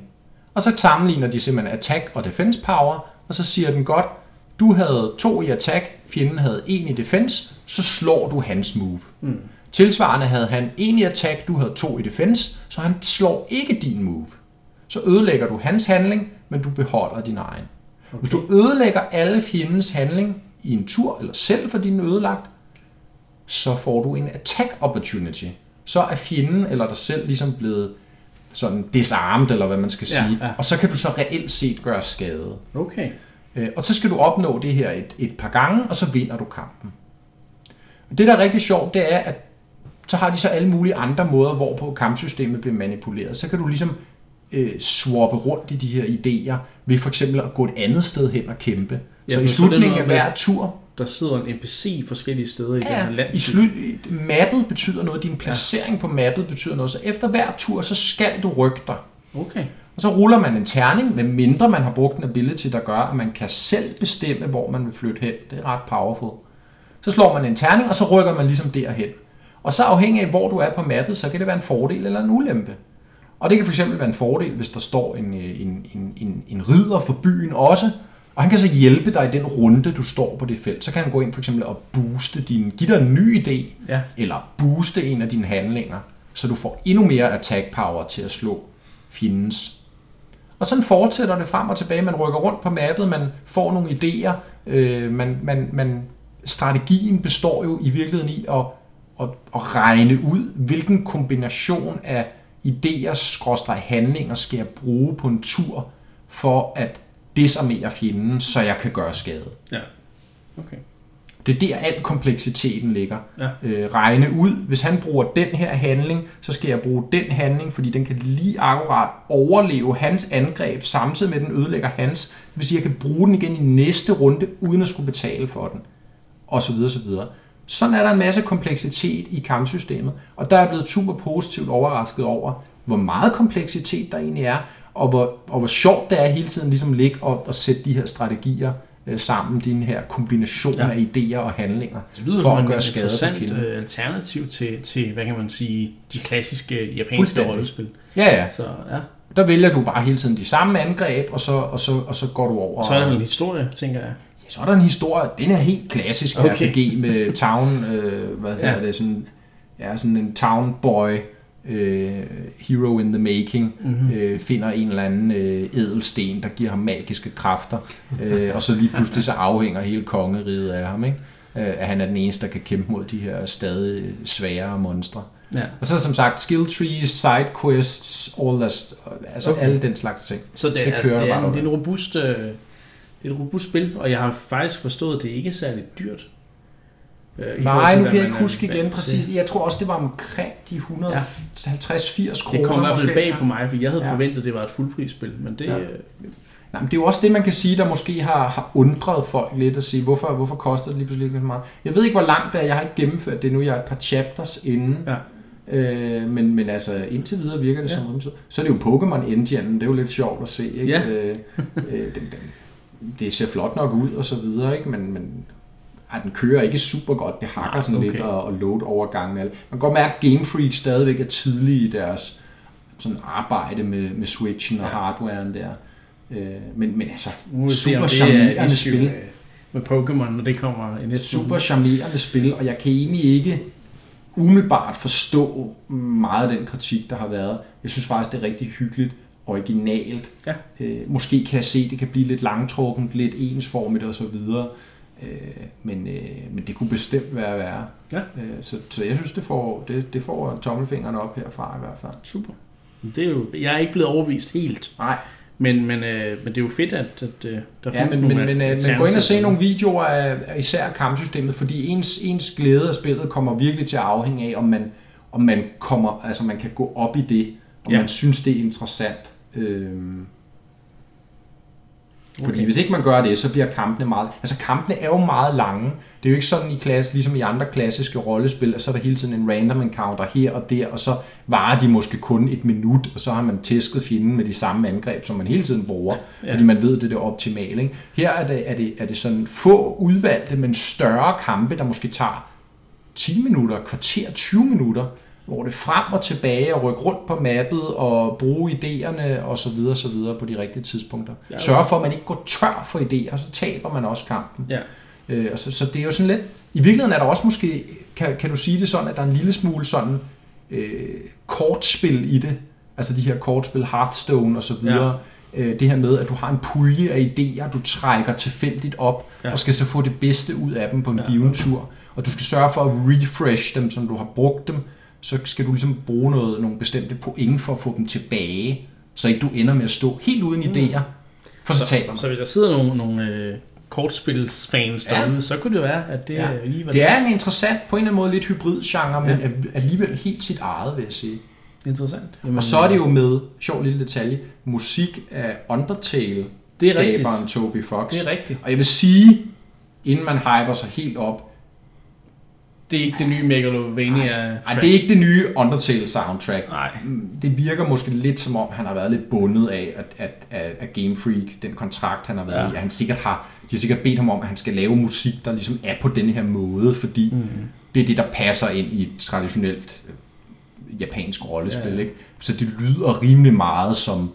Og så sammenligner de simpelthen attack og defense power, og så siger den godt, du havde to i attack, fjenden havde en i defense, så slår du hans move. Mm. Tilsvarende havde han en i attack, du havde to i defense, så han slår ikke din move. Så ødelægger du hans handling, men du beholder din egen. Okay. Hvis du ødelægger alle fjendens handling i en tur, eller selv for din ødelagt, så får du en attack opportunity. Så er fjenden eller dig selv ligesom blevet sådan disarmed, eller hvad man skal Ja, sige. ja. Og så kan du så reelt set gøre skade. Okay. Øh, Og så skal du opnå det her et, et par gange, og så vinder du kampen. Det, der er rigtig sjovt, det er, at så har de så alle mulige andre måder, hvorpå kampsystemet bliver manipuleret. Så kan du ligesom øh, swappe rundt i de her idéer, ved for eksempel at gå et andet sted hen og kæmpe. Ja, så i slutningen af hver tur, Der sidder en NPC forskellige steder i den Ja, her land. i slut, mappet betyder noget, din placering ja. på mappet betyder noget, så efter hver tur, så skal du rykke dig. Okay. Og så ruller man en terning, med mindre man har brugt en ability, der gør, at man kan selv bestemme, hvor man vil flytte hen. Det er ret powerful. Så slår man en terning, og så rykker man ligesom derhen. Og så afhængig af, hvor du er på mappet, så kan det være en fordel eller en ulempe. Og det kan fx være en fordel, hvis der står en, øh, en, en, en, en ridder for byen også, og han kan så hjælpe dig i den runde, du står på det felt. Så kan han gå ind for eksempel og booste din, give dig en ny idé, Ja. eller booste en af dine handlinger, så du får endnu mere attack power til at slå fjendens. Og sådan fortsætter det frem og tilbage. Man rykker rundt på mappet, man får nogle idéer. Øh, man, man, man, strategien består jo i virkeligheden i at, at, at regne ud, hvilken kombination af idéer, handlinger skal jeg bruge på en tur, for at desarmere fjenden, så jeg kan gøre skade. Ja. Okay. Det er der, al kompleksiteten ligger. Ja. Øh, regne ud, hvis han bruger den her handling, så skal jeg bruge den handling, fordi den kan lige akkurat overleve hans angreb, samtidig med, at den ødelægger hans. Det vil sige, at jeg kan bruge den igen i næste runde, uden at skulle betale for den. Og så videre, så videre. Sådan er der en masse kompleksitet i kampsystemet, og der er jeg blevet super positivt overrasket over, hvor meget kompleksitet der egentlig er, og hvor, og hvor sjovt det er hele tiden ligesom ligge og, og sætte de her strategier øh, sammen, dine her kombinationer Ja. af idéer og handlinger, Det lyder for at gøre skade på interessant fjenden. øh, alternativ til, til, hvad kan man sige, de klassiske japanske rollespil. Ja, ja. Så ja, Der vælger du bare hele tiden de samme angreb, og så, og så, og så går du over. og så er der en historie, tænker jeg. Ja, så er der en historie. Den er helt klassisk okay. RPG med town, øh, hvad hedder Ja. det, sådan, ja, sådan en town boy, øh, hero in the making, mm-hmm. øh, finder en eller anden øh, edelsten, der giver ham magiske kræfter, øh, og så lige pludselig så afhænger hele kongeriget af ham, ikke? Øh, at han er den eneste, der kan kæmpe mod de her stadig sværere monstre. Ja. Og så som sagt, skill trees, side quests, all that, altså Okay. alle den slags ting. Så det, Det altså, det, er, en, det er en robust, øh, det er et robust spil, og jeg har faktisk forstået, at det ikke er særlig dyrt. Øh, Nej, nu kan jeg ikke huske igen præcis. Jeg tror også, det var omkring de 150-80 kroner. Det kom i hvert fald bag på mig, for jeg havde Ja. forventet, at det var et fuldprisspil, men det... Ja. Ja. Nej, men det er jo også det, man kan sige, der måske har, har undret folk lidt at sige, hvorfor, hvorfor koster det lige pludselig så meget. Jeg ved ikke, hvor langt det er. Jeg har ikke gennemført det nu. Jeg er et par chapters inde. Ja. Øh, men, men altså, indtil videre virker det Ja. ja. som så. Så er det jo Pokémon Engine. Det er jo lidt sjovt at se. Ikke? Ja. Øh, øh, den, den, det ser flot nok ud og så videre, ikke? men, men ej, den kører ikke super godt. Det hakker sådan okay. lidt og, og load overgangen. Man kan godt mærke, at Game Freak stadigvæk er tidlige i deres sådan arbejde med, med Switchen og Ja. hardwaren der. Øh, men, men altså, super er charmerende spil. med, med Pokémon, når det kommer i næste Super charmerende spil, og jeg kan egentlig ikke umiddelbart forstå meget af den kritik, der har været. Jeg synes faktisk, det er rigtig hyggeligt, originalt. Ja. Øh, måske kan jeg se, det kan blive lidt langtrukkent, lidt ensformigt og så videre. Øh, men, øh, men det kunne bestemt være værre. Ja. Øh, så, så jeg synes, det får, det, det får tommelfingeren op herfra i hvert fald. Super. Det er jo, jeg er ikke blevet overbevist helt, Nej, men, men, øh, men det er jo fedt, at, at øh, der Ja, findes men, men, nogle men, øh, men gå ind og se nogle videoer af, af især kampsystemet, fordi ens, ens glæde af spillet kommer virkelig til at afhænge af, om man, om man kommer, altså man kan gå op i det, og Ja. man synes, det er interessant. Øhm, fordi Okay. hvis ikke man gør det, så bliver kampene meget... Altså kampene er jo meget lange. Det er jo ikke sådan i klasse, ligesom i andre klassiske rollespil, at så er der hele tiden en random encounter her og der, og så varer de måske kun et minut, og så har man tæsket fjenden med de samme angreb, som man hele tiden bruger, ja. fordi man ved, det er det optimale. Ikke? Her er det, er, det, er det sådan få udvalgte, men større kampe, der måske tager 10 minutter, kvarter, 20 minutter, hvor det frem og tilbage og rykke rundt på mappet og bruge idéerne og så videre, så videre på de rigtige tidspunkter. Ja. Sørge for, at man ikke går tør for idéer, så taber man også kampen. Ja. Øh, og så, så det er jo sådan lidt... I virkeligheden er der også måske, kan, kan du sige det sådan, at der er en lille smule sådan øh, kortspil i det. Altså de her kortspil, Hearthstone og så videre. Ja. Øh, det her med, at du har en pulje af idéer, du trækker tilfældigt op, Ja. og skal så få det bedste ud af dem på en ja. given tur. Og du skal sørge for at refresh dem, som du har brugt dem. Så skal du ligesom bruge noget, nogle bestemte point for at få dem tilbage, så ikke du ender med at stå helt uden idéer, for så, taber man. Så hvis der sidder nogle, nogle øh, kortspilsfans Ja. derude, så kunne det være, at det Ja. ja. lige var Det er en interessant, på en eller anden måde lidt hybrid genre, men alligevel helt sit eget, vil jeg sige. interessant. Jamen, Og så er det jo med, sjov lille detalje, musik af Undertale, Det er skaberen Toby Fox. Det er rigtigt. Og jeg vil sige, inden man hyper sig helt op, Det er ikke det nye Megalovania ej, det er ikke det nye Undertale soundtrack. Nej. Det virker måske lidt som om, han har været lidt bundet af, at, at, at, at Game Freak, den kontrakt, han har været Ja. i, at han sikkert har, de har sikkert bedt ham om, at han skal lave musik, der ligesom er på den her måde, fordi Mm. det er det, der passer ind i et traditionelt øh, japansk rollespil. Ja, Ja. Ikke? Så det lyder rimelig meget som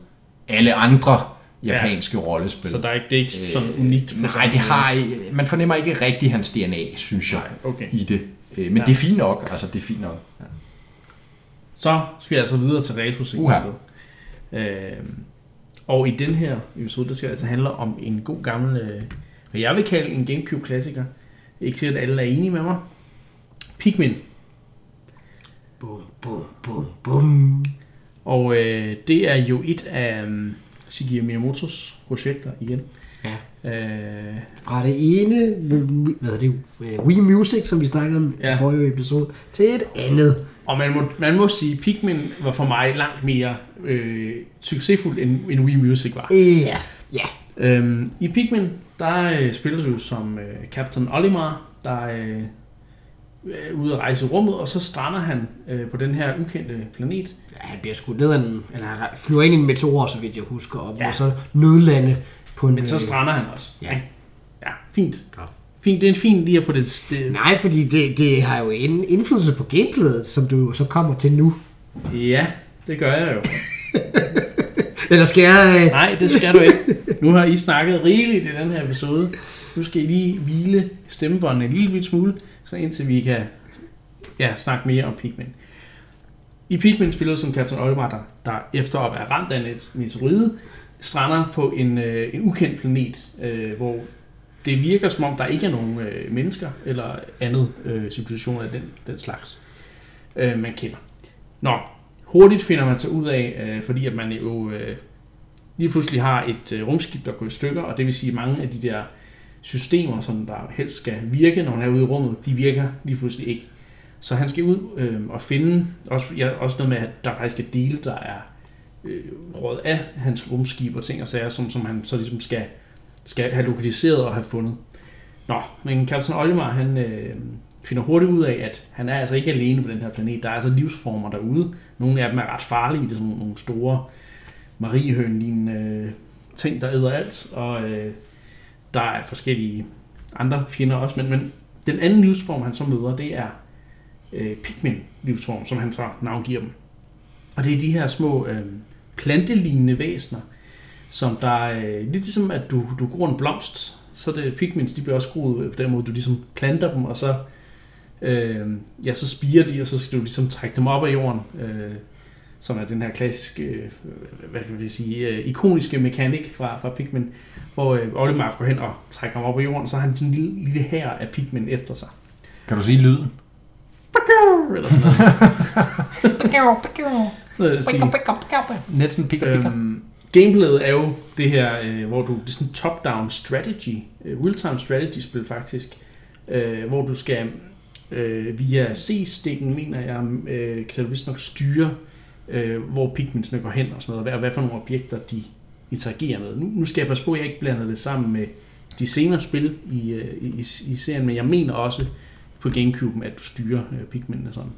alle andre japanske ja. rollespil. Så der er ikke, det er ikke sådan unikt. på Nej, det har, man fornemmer ikke rigtig hans DNA, synes jeg, Nej, okay. i det. Øh, Men Ja. det er fint nok, altså det er fint nok. Ja. Så skal vi altså videre til retrosegmentet. Øh, og i den her episode, der skal det altså handle om en god gammel, øh, hvad jeg vil kalde en Gamecube-klassiker. Ikke sikkert, at alle er enige med mig. Pikmin. Bum, bum, bum, bum. Og øh, det er jo et af um, Shigeru Miyamotos projekter igen. Ja. Øh, Fra det ene, hvad er det, øh, Wii Music, som vi snakkede om ja. I forrige episode, til et andet. og man må, man må sige, Pikmin var for mig langt mere øh, succesfuld, end, end Wii Music var. Ja, ja. Øhm, I Pikmin, der øh, spiller du som øh, Captain Olimar, der øh, er ude at rejse i rummet, og så strander han øh, på den her ukendte planet. ja han bliver skudt ned af en, eller han flyver ind i en meteor, så vidt jeg husker, og ja. så nødlande på en... Men så strander han også. Ja. ikke? Ja, fint. Godt. Fint, det er fint lige at få det... det Nej, fordi det, det har jo en indflydelse på gameplayet, som du så kommer til nu. ja, det gør jeg jo. (laughs) Eller skal jeg... Øh, Nej, det skal du ikke. Nu har I snakket rigeligt i den her episode. Nu skal I lige hvile stemmebåndene en lille smule, så indtil vi kan ja, snakke mere om Pikmin. I Pikmin spiller du som Captain Olimar, der, der efter at være ramt af en met- meteoride, strander på en, øh, en ukendt planet, øh, hvor det virker som om, der ikke er nogen øh, mennesker eller andet øh, civilisation af den, den slags, øh, man kender. Nå, hurtigt finder man sig ud af, øh, fordi at man jo øh, lige pludselig har et øh, rumskib, der går i stykker, og det vil sige, at mange af de der systemer, som der helst skal virke, når han er ude i rummet, de virker lige pludselig ikke. Så han skal ud øh, og finde, også, ja, også noget med, at der faktisk er dele, der er øh, råd af hans rumskib og ting og sager, som, som han så ligesom skal, skal have lokaliseret og have fundet. Nå, men Captain Olimar, han øh, finder hurtigt ud af, at han er altså ikke alene på den her planet. Der er altså livsformer derude. Nogle af dem er ret farlige. Det er sådan nogle store mariehøn øh, ting, der æder alt. Og øh, der er forskellige andre fjender også. Men, men den anden livsform, han så møder, det er øh, Pikmin-livsform, som han så navngiver dem. Og det er de her små øh, plantelignende væsener, som der er lidt ligesom, at du, du gror en blomst, så er det pigments, de bliver også groet på den måde, du ligesom planter dem, og så, øh, ja, så spiger de, og så skal du ligesom trække dem op af jorden, øh, som er den her klassiske, øh, hvad kan vi sige, øh, ikoniske mekanik fra, fra Pikmin, hvor øh, Olimar går hen og trækker ham op af jorden, og så har han sådan en lille, lille her af Pikmin efter sig. Kan du sige lyden? Eller sådan noget. Noget i den stil. Næsten pikker, pikker. Øhm, gameplayet er jo det her, øh, hvor du, det er sådan en top-down strategy, øh, real-time strategy spil faktisk, øh, hvor du skal øh, via C-stikken, mener jeg, øh, kan du vist nok styre, øh, hvor pigmentsene går hen og sådan noget, og hvad, og hvad for nogle objekter de interagerer med. Nu, nu skal jeg passe på, at jeg ikke blander det sammen med de senere spil i, øh, i, i serien, men jeg mener også på Gamecube'en, at du styrer øh, pigmentene sådan.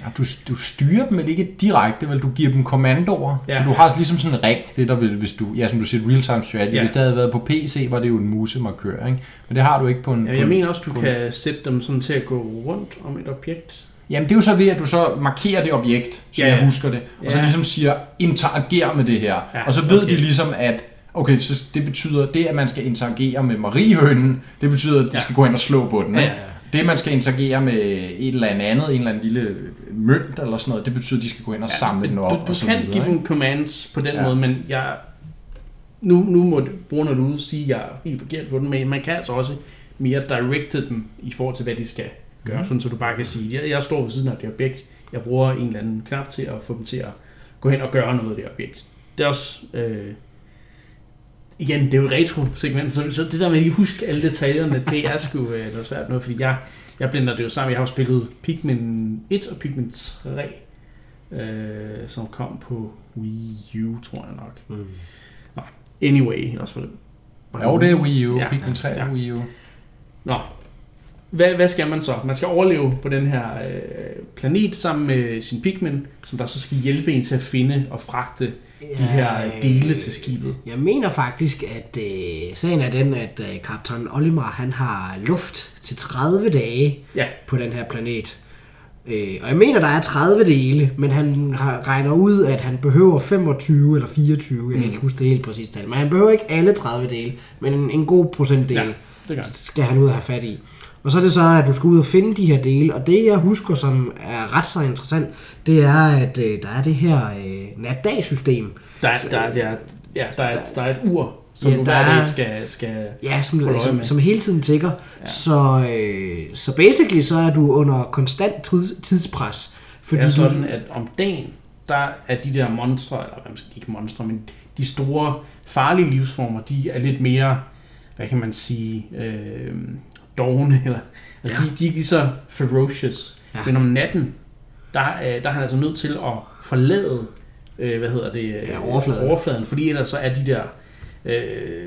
Ja, du, du styrer dem vel ikke direkte, vel? Du giver dem kommandoer. Ja. Så du har ligesom sådan en ring, det der hvis du, ja, som du siger, real-time strategy. Ja. Hvis det havde været på PC, var det jo en musemarkør, ikke? Men det har du ikke på en... Ja, på jeg en, mener også, du på en- kan sætte dem sådan til at gå rundt om et objekt. Jamen det er jo så ved, at du så markerer det objekt, så Ja, jeg husker det. Og så Ja. ligesom siger, interager med det her. Ja, og så ved okay. de ligesom, at okay, så det betyder, det at man skal interagere med mariehønen, det betyder, at de Ja. skal gå hen og slå på den. Ja, Ikke? ja, ja. Det, man skal interagere med et eller andet, en eller anden lille mønt eller sådan noget, det betyder, at de skal gå hen og samle den op Du, og du så kan videre. give dem commands på den Ja. ja. måde, men jeg, nu, nu må brugerne derude sige, at jeg er helt forkert på den, men man kan altså også mere directe dem i forhold til, hvad de skal gøre, mm. sådan så du bare kan sige, jeg, jeg står ved siden af det objekt, jeg bruger en eller anden knap til at få dem til at gå hen og gøre noget af det objekt. Det er også, øh, igen, det er jo et retro-segment, så, så det der med at lige huske alle detaljerne, det er sgu øh, noget svært noget, fordi jeg, jeg blender det jo sammen. Jeg har jo spillet Pikmin 1 og Pikmin 3, øh, som kom på Wii U, tror jeg nok. Mm. Anyway, også for det. Jo, det er Wii U. Ja. Pikmin 3 er Ja. Wii U. Nå, hvad, hvad skal man så? Man skal overleve på den her øh, planet sammen med sin Pikmin, som der så skal hjælpe en til at finde og fragte de her øh, dele til skibet. Jeg mener faktisk, at øh, sagen er den, at øh, kaptajn Olimar han har luft til 30 dage Ja. på den her planet. Øh, og jeg mener, der er 30 dele, men han har, regner ud, at han behøver 25 eller 24, jeg kan ikke huske det helt præcist tal, men han behøver ikke alle 30 dele, men en, en god procentdel Ja, det skal han ud og have fat i. Og så er det så, at du skal ud og finde de her dele, og det jeg husker, som er ret så interessant, det er, at øh, der er det her øh, nat-dag-system, Der er, der, er, der, er, ja, der, er, der er et ur, som Ja, du der hver er- dag skal, skal Ja, som, du som, med. som hele tiden tigger. Ja. Så, øh, så basically så er du under konstant tids, tidspres. Fordi Det er du, sådan, at om dagen, der er de der monstre, eller hvad man skal ikke monstre, men de store farlige livsformer, de er lidt mere hvad kan man sige, øh, dogne, eller, altså Ja. ja. de, de er ikke lige så ferocious. Ja. Ja. Men om natten, der, øh, der er han altså nødt til at forlade, øh, hvad hedder det, øh, Ja, overfladen. overfladen, fordi ellers så er de der øh,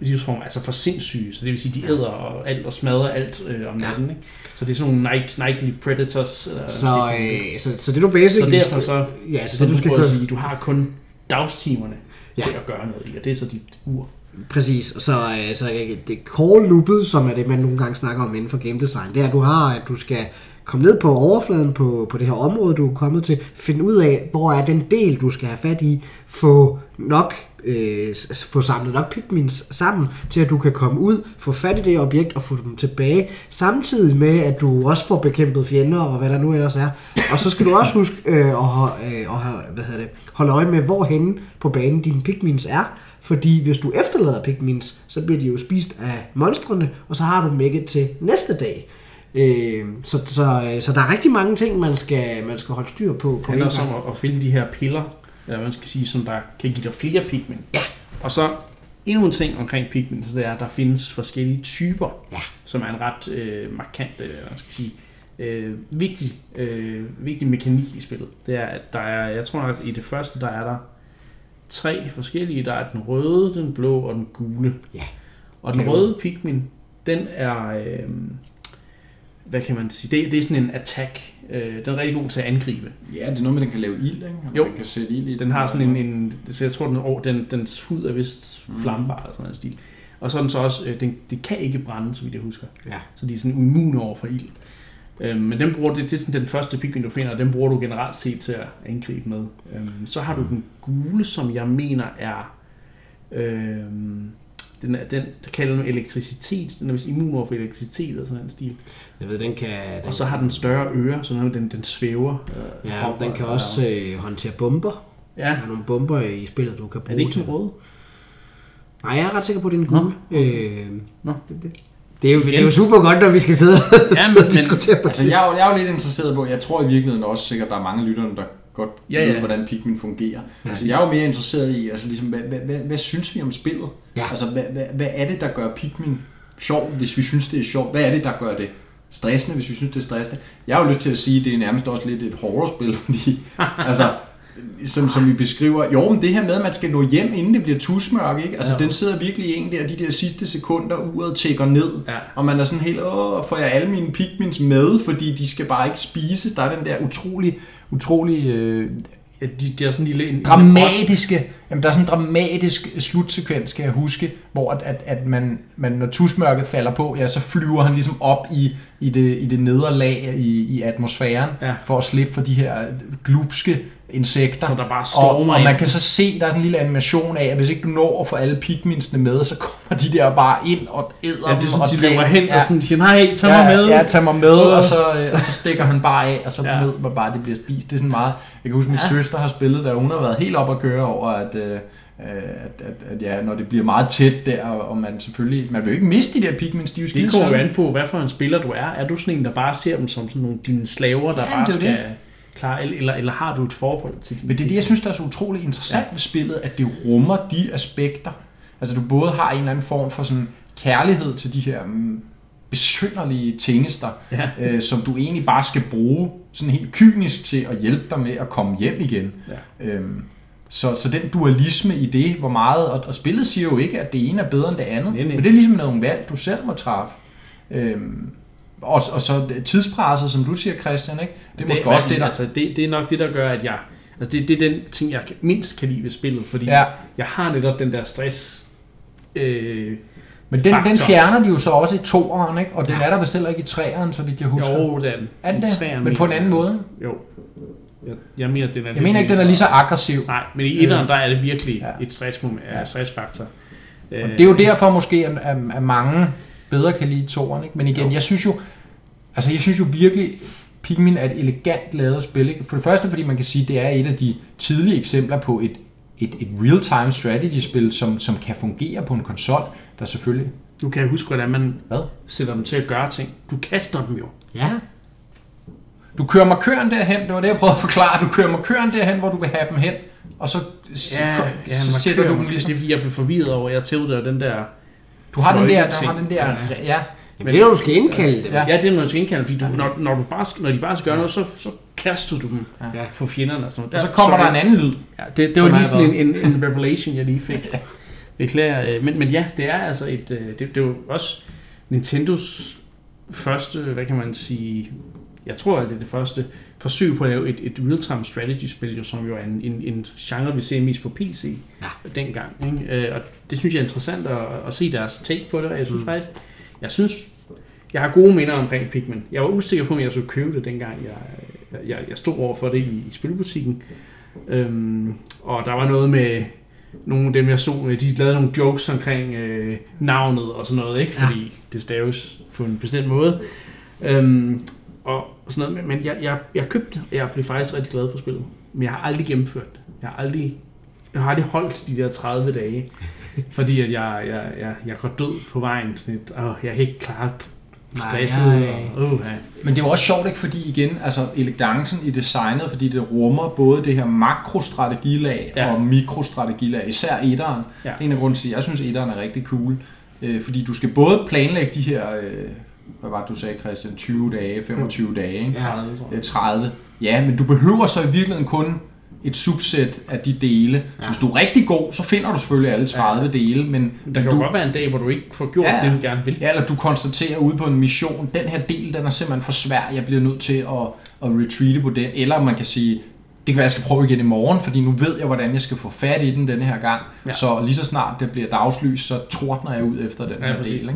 livsformer altså for sindssyge, så det vil sige, de æder og alt og smadrer alt øh, om Ja. natten, ikke? Så det er sådan nogle night, nightly predators. Eller Så, øh, så, så det du basic... så derfor så, Ja, så så det du skal at gøre... sige, du har kun dagstimerne Ja. ja. til at gøre noget i, og det er så dit ur. Præcis, så, øh, så det core loopet, som er det, man nogle gange snakker om inden for game design, det er, at du har, at du skal komme ned på overfladen på, på det her område, du er kommet til, finde ud af, hvor er den del, du skal have fat i, få nok øh, få samlet nok pigments sammen, til at du kan komme ud, få fat i det objekt og få dem tilbage, samtidig med, at du også får bekæmpet fjender og hvad der nu ellers er. Og så skal du også huske øh, at, øh, at have, hvad hedder det, holde øje med, hvorhen på banen dine pigments er, fordi hvis du efterlader pigments, så bliver de jo spist af monstrene, og så har du dem ikke til næste dag. Øh, så, så, så der er rigtig mange ting, man skal, man skal holde styr på. på Det handler om at, at finde de her piller, eller man skal sige, som der kan give dig flere pigment. Ja. Og så endnu en ting omkring pigment, så det er, at der findes forskellige typer, Ja. som er en ret øh, markant, øh, man skal sige, øh, vigtig, øh, vigtig mekanik i spillet. Det er, at der er, jeg tror nok, at i det første, der er der tre forskellige. Der er den røde, den blå og den gule. Ja. Og den røde pigment, den er, øh, hvad kan man sige, det, det er sådan en attack. Øh, den er rigtig god til at angribe. Ja, det er noget med, at den kan lave ild, ikke? Jo. Man kan sætte ild i Den har sådan en, en så jeg tror, den, over, den, dens hud er vist flambar eller sådan en stil. Og så er den så også, øh, den, det kan ikke brænde, så vidt jeg husker. Ja. Så de er sådan immune over for ild. Øh, men den bruger, det, det er den første pigment, du finder, og den bruger du generelt set til at angribe med. Øh, så har du den gule, som jeg mener er, øh, den, er, den der kalder den elektricitet, den er vist immun over for elektricitet eller sådan en stil. Jeg ved, den kan... Den, Og så har den større ører, så den, den svæver. Øh, Ja, hopper, den kan også øh, håndtere bomber. Ja, Der er nogle bomber i spillet, du kan er bruge det ikke den røde? Nej, jeg er ret sikker på, at det er en Nå. gul. Øh, Nå. det, det, er jo, det er jo super godt, når vi skal sidde, Ja, sidde men- og diskutere på Altså, det. jeg er, jo, jeg er jo lidt interesseret på, jeg tror i virkeligheden også sikkert, der er mange lytterne, der godt Ja, ja, ved, hvordan pigment fungerer. Ja, altså, jeg er jo mere interesseret i, altså, ligesom, hvad, hvad, hvad, hvad synes vi om spillet? Ja. Altså, hvad, hvad, hvad er det, der gør pigment sjov, hvis vi synes, det er sjovt? Hvad er det, der gør det stressende, hvis vi synes, det er stressende? Jeg har jo lyst til at sige, at det er nærmest også lidt et horrorspil, (laughs) fordi, altså, som, som vi beskriver, jo, men det her med, at man skal nå hjem, inden det bliver tusmørk, ikke? Altså, Ja. den sidder virkelig en der, de der sidste sekunder, uret tækker ned, Ja. og man er sådan helt, åh, får jeg alle mine pigments med, fordi de skal bare ikke spises. Der er den der utrolig, utrolig øh, Ja, de, de er sådan lille... En, dramatiske, jamen der er sådan en dramatisk slutsekvens, skal jeg huske, hvor at, at, at man, man, når tusmørket falder på, ja, så flyver han ligesom op i, i, det, i det nedre lag i, i atmosfæren, Ja. for at slippe for de her glupske insekter. Så der bare og, stormer og man ind. kan så se, der er sådan en lille animation af, at hvis ikke du når at få alle pigmentsene med, så kommer de der bare ind og æder Ja, det er dem sådan, og de løber dem. hen og sådan, siger, nej, tag mig med. Ja, tag mig med, og så, øh, og så stikker han bare af, og så Ja. ja. ved man bare, at det bliver spist. Det er sådan meget... Jeg kan huske, min Ja. ja. søster har spillet der, hun har været helt op at køre over, at, øh, at, at, at ja, når det bliver meget tæt der, og man selvfølgelig... Man vil jo ikke miste de der pigments, de er jo Det kommer jo an på, hvad for en spiller du er. Er du sådan en, der bare ser dem som sådan nogle dine slaver, der Ja, bare det klare, eller, eller har du et forhold til dine Men det er det, jeg synes, der er så utroligt interessant ja. ved spillet, at det rummer de aspekter. Altså du både har en eller anden form for sådan kærlighed til de her mm, besynderlige tingester, Ja. øh, som du egentlig bare skal bruge sådan helt kynisk til at hjælpe dig med at komme hjem igen. Ja. Øhm, så, så den dualisme i det, hvor meget, og, og spillet siger jo ikke, at det ene er bedre end det andet, Nej, nej. men det er ligesom nogle valg, du selv må træffe. Øhm, og, og så tidspresset, som du siger, Christian, ikke? det er måske også det, der... Altså, det, det er nok det, der gør, at jeg... Altså, det, det er den ting, jeg mindst kan lide ved spillet, fordi Ja. jeg har netop den der stress... Øh, Men den, den fjerner de jo så også i toeren, ikke? og den er der vist heller ikke i treeren, så vidt jeg husker. jo, den. er den træerne Men på en anden måde? Jo. Jeg, jeg mener, den er Jeg mener ikke, den er lige så aggressiv. Nej, men i etteren, der er det virkelig Ja. et stressmoment, Ja. ja. stressfaktor. Øh, Og det er jo derfor måske, at, at mange bedre kan lide toeren. Ikke? Men igen, Jo. jeg synes jo, altså jeg synes jo virkelig, Pikmin er et elegant lavet spil. Ikke? For det første, fordi man kan sige, det er et af de tidlige eksempler på et, et, et real-time strategy-spil, som, som kan fungere på en konsol, der selvfølgelig... Du kan huske, hvordan man Hvad? sætter dem til at gøre ting. Du kaster dem jo. Ja, Du kører markøren derhen, det var det, jeg prøvede at forklare. Du kører markøren derhen, hvor du vil have dem hen, og så, så, så sætter du dem ligesom... Det er fordi, jeg blev forvirret over, jeg tævede den der Du har den der, du har den der, ja. Jamen, det er, når du skal indkalde dem. Ja. Ja, det er, når du skal indkalde, fordi du, når, når, du bare, når de bare skal gøre noget, så, så kaster du dem Ja. på fjenderne og sådan noget. Og så kommer der en anden lyd. Ja, det, det var lige sådan en, en, en revelation, jeg lige fik. (laughs) Beklager. øh, Men, men ja, det er altså et... øh, Det, det er jo også Nintendos første, hvad kan man sige... Jeg tror, at det er det første forsøg på at lave et, et real-time strategy-spil, jo, som jo er en, en, en genre, vi ser mest på PC Ja. dengang. Ikke? Øh, Og det synes jeg er interessant at, at se deres take på det, og jeg synes mm. faktisk, jeg synes, jeg har gode minder omkring Pikmin. Jeg var usikker på, om jeg skulle købe det, dengang jeg, jeg, jeg stod over for det i, i spilbutikken. Øhm, og der var noget med nogle af dem, jeg så, med, de lavede nogle jokes omkring øh, navnet og sådan noget, ikke? Ja. Fordi det staves på en bestemt måde. Øhm, og sådan noget. Men, jeg, jeg, jeg købte det, og jeg blev faktisk rigtig glad for spillet. Men jeg har aldrig gennemført det. Jeg har aldrig, jeg har aldrig holdt de der 30 dage. (laughs) fordi at jeg, jeg, jeg, jeg går død på vejen. Sådan et, åh, jeg kan ikke klare stresset. Og, uh, ja. Men det er jo også sjovt, ikke? Fordi igen, altså elegancen i designet, fordi det rummer både det her makrostrategilag Ja. og mikrostrategilag, især etteren. Ja. En af grunden til, at jeg synes, etteren er rigtig cool. Øh, fordi du skal både planlægge de her, øh, hvad var det, du sagde, Christian, 20 dage, 25 dage, ikke? Ja. 30, tror jeg. Øh, 30. Ja, men du behøver så i virkeligheden kun et subsæt af de dele. Så hvis du er rigtig god, så finder du selvfølgelig alle 30 ja. dele, men Der kan du, jo godt være en dag, hvor du ikke får gjort Ja. ja. det, du gerne vil. Ja, eller du konstaterer ude på en mission, den her del, den er simpelthen for svær, jeg bliver nødt til at, at retreate på den. Eller man kan sige, det kan være, jeg skal prøve igen i morgen, fordi nu ved jeg, hvordan jeg skal få fat i den denne her gang. Ja. Så lige så snart det bliver dagslys, så tordner jeg ud efter den Ja, her præcis. del.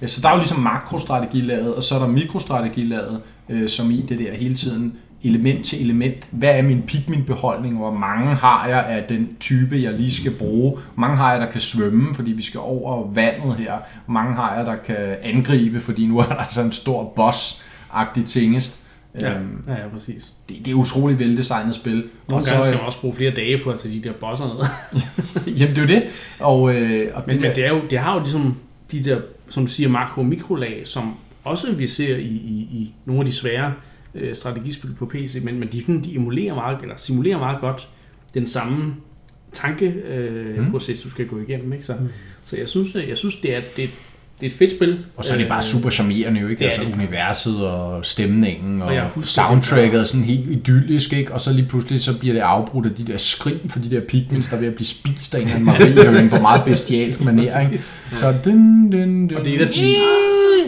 Ikke? Så der er jo ligesom makrostrategilaget, og så er der mikrostrategilaget, øh, som i det der hele tiden element til element. Hvad er min Pikmin-beholdning? Hvor mange har jeg af den type, jeg lige skal bruge? Hvor mange har jeg, der kan svømme, fordi vi skal over vandet her? Hvor mange har jeg, der kan angribe, fordi nu er der altså en stor boss-agtig tingest. Ja, Øhm, ja, ja præcis. det, det er utroligt veldesignet spil. Nogle og gange skal man også bruge flere dage på at tage de der bosser ned. (laughs) jamen det er jo det. Og, øh, og Men, det men der, det, er jo, det har jo ligesom de der, som du siger, makro- og mikrolag, som også vi ser i, i, i nogle af de svære øh, strategispil på PC, men, men de, de emulerer meget, eller simulerer meget godt den samme tankeproces, øh, Mm. proces, du skal gå igennem. Ikke? Så, så jeg synes, jeg synes det, er, det, det er et fedt spil. Og så er det bare Øh, super charmerende jo, ikke? det er Altså det. universet og stemningen og, Og og husker soundtracket er sådan helt idyllisk, ikke? Og så lige pludselig så bliver det afbrudt af de der skrig for de der pigments, der er ved at blive spist af en eller anden på meget bestialsk (laughs) manér, ikke? Så dun, dun, dun. Og det er et af de,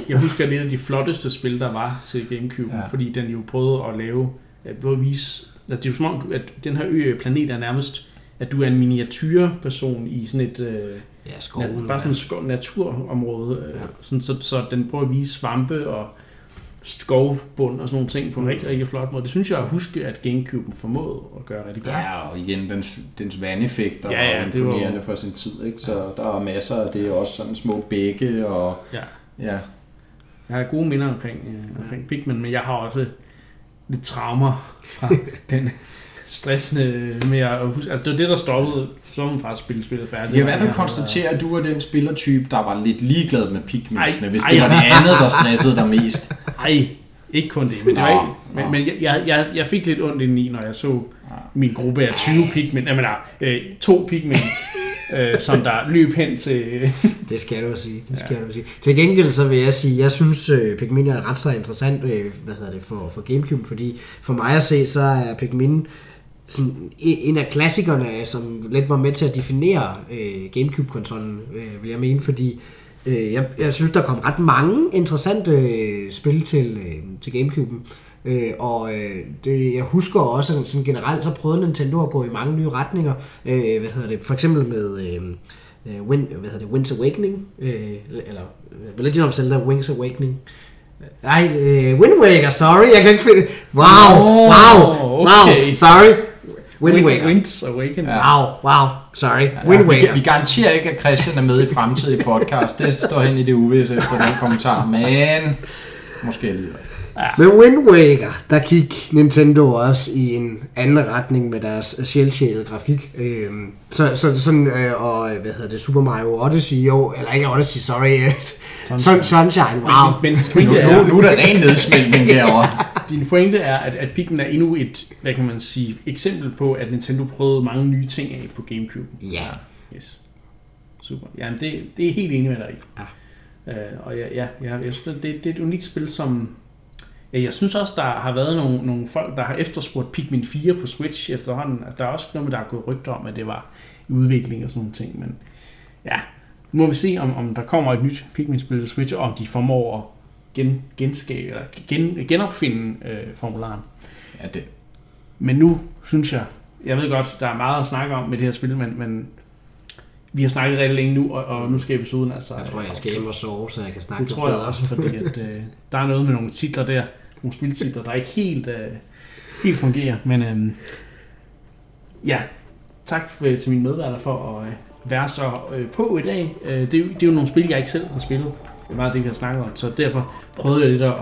jeg husker, at det er et af de flotteste spil, der var til Gamecube, Ja. fordi den jo prøvede at lave, at vise, at det er jo som om, at den her ø, planet er nærmest, at du er en miniatyrperson i sådan et, øh, Ja, nat, skoven. bare sådan et skov, naturområde, øh, sådan, så, så den prøver at vise svampe og skovbund og sådan nogle ting på en rigtig, rigtig flot måde. Det synes jeg at huske, at Gamecube formåede at gøre rigtig godt. Ja, og igen, dens, dens vandeffekter Ja, ja, var det var- imponerende for sin tid. Ikke? Så der er masser af det, også sådan små bække og... Ja. Ja, Jeg har gode minder omkring, øh, omkring Pikmin, men jeg har også lidt traumer fra (laughs) den stressende med at huske. Altså, det var det, der stoppede som fra at spille spillet færdigt. Jeg kan i hvert fald konstatere, at du er den spillertype, der var lidt ligeglad med pigmentsene, Ej, hvis ej. det var det andet, der stressede dig mest. (laughs) Ej, ikke kun det, men det var ikke. Men, men jeg, jeg, jeg, fik lidt ondt indeni, når jeg så min gruppe af 20 pigmen, jeg mener, øh, to pigmen, (laughs) øh, som der løb hen til... (laughs) Det skal du sige. Det skal ja. du sige. Til gengæld så vil jeg sige, jeg synes uh, Pikmin er ret så interessant, øh, hvad hedder det, for, for Gamecube, fordi for mig at se, så er Pikmin sådan en af klassikerne, som lidt var med til at definere øh, Gamecube-konsollen, øh, vil jeg mene, fordi øh, jeg, jeg synes, der kom ret mange interessante øh, spil til, øh, til Gamecube'en. Øh, og øh, det, jeg husker også at sådan generelt, så prøvede Nintendo at gå i mange nye retninger. Øh, hvad hedder det? For eksempel med øh, øh, Win, hvad hedder det? Wind's Awakening, øh, eller øh, Legend of Zelda Wings Awakening. Nej, øh, Wind Waker, sorry, jeg kan ikke finde... Wow, Nå, wow, okay. wow, sorry. Wind Waker. Winds Awakening. Ja. Wow, wow, sorry. Ja, Wind vi, Waker. vi garanterer ikke, at Christian er med i fremtidige podcast. Det står hen i det uvisse efter den kommentar, men måske alligevel. Med Wind Waker, der gik Nintendo også i en anden retning med deres sjælsjælede grafik. Øhm, så, så sådan, øh, og hvad hedder det, Super Mario Odyssey, jo, eller ikke Odyssey, sorry, (laughs) Sunshine, Sunshine wow. Men Nu, pointet nu, er, nu er der ren nedsmeltning (laughs) derovre. din pointe er, at, at Pikmin er endnu et, hvad kan man sige, eksempel på, at Nintendo prøvede mange nye ting af på Gamecube. Ja, Yes. Super. Jamen, det, det er helt enig med dig i. Ja. Øh, og ja, ja, ja jeg synes, det, det er et unikt spil, som... Ja, jeg synes også, der har været nogle, nogle folk, der har efterspurgt Pikmin 4 på Switch efterhånden. Altså, der er også noget der er gået rygter om, at det var i udvikling og sådan nogle ting. Men ja, nu må vi se, om, om der kommer et nyt Pikmin-spil til Switch, og om de formår at gen, genskabe, eller gen, genopfinde øh, formularen. Ja, det, Men nu synes jeg, jeg ved godt, der er meget at snakke om med det her spil, men, men vi har snakket rigtig længe nu, og, og nu skal episoden altså... Jeg tror, jeg skal hjem og sove, så jeg kan snakke Det tror jeg bedre. også, fordi at, øh, der er noget med nogle titler der, nogle spiltitler, der ikke helt, øh, helt fungerer. Men øh, ja, tak for, til mine medværter for at øh, være så øh, på i dag. Øh, det, er jo, det er jo nogle spil, jeg ikke selv har spillet. Det er meget det, vi har snakket om. Så derfor prøvede jeg lidt at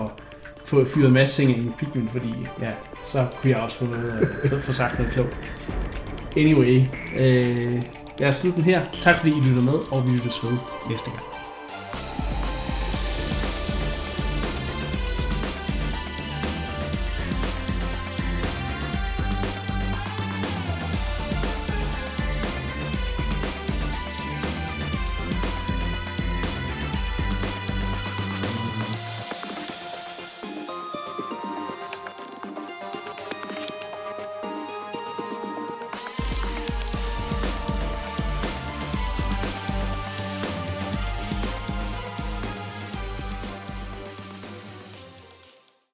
få fyret en masse ting ind i Pikmin, fordi ja, så kunne jeg også få, noget, øh, få sagt noget klogt. Anyway, øh, jeg er slutten her. Tak fordi I lyttede med, og vi lyttes ved næste gang.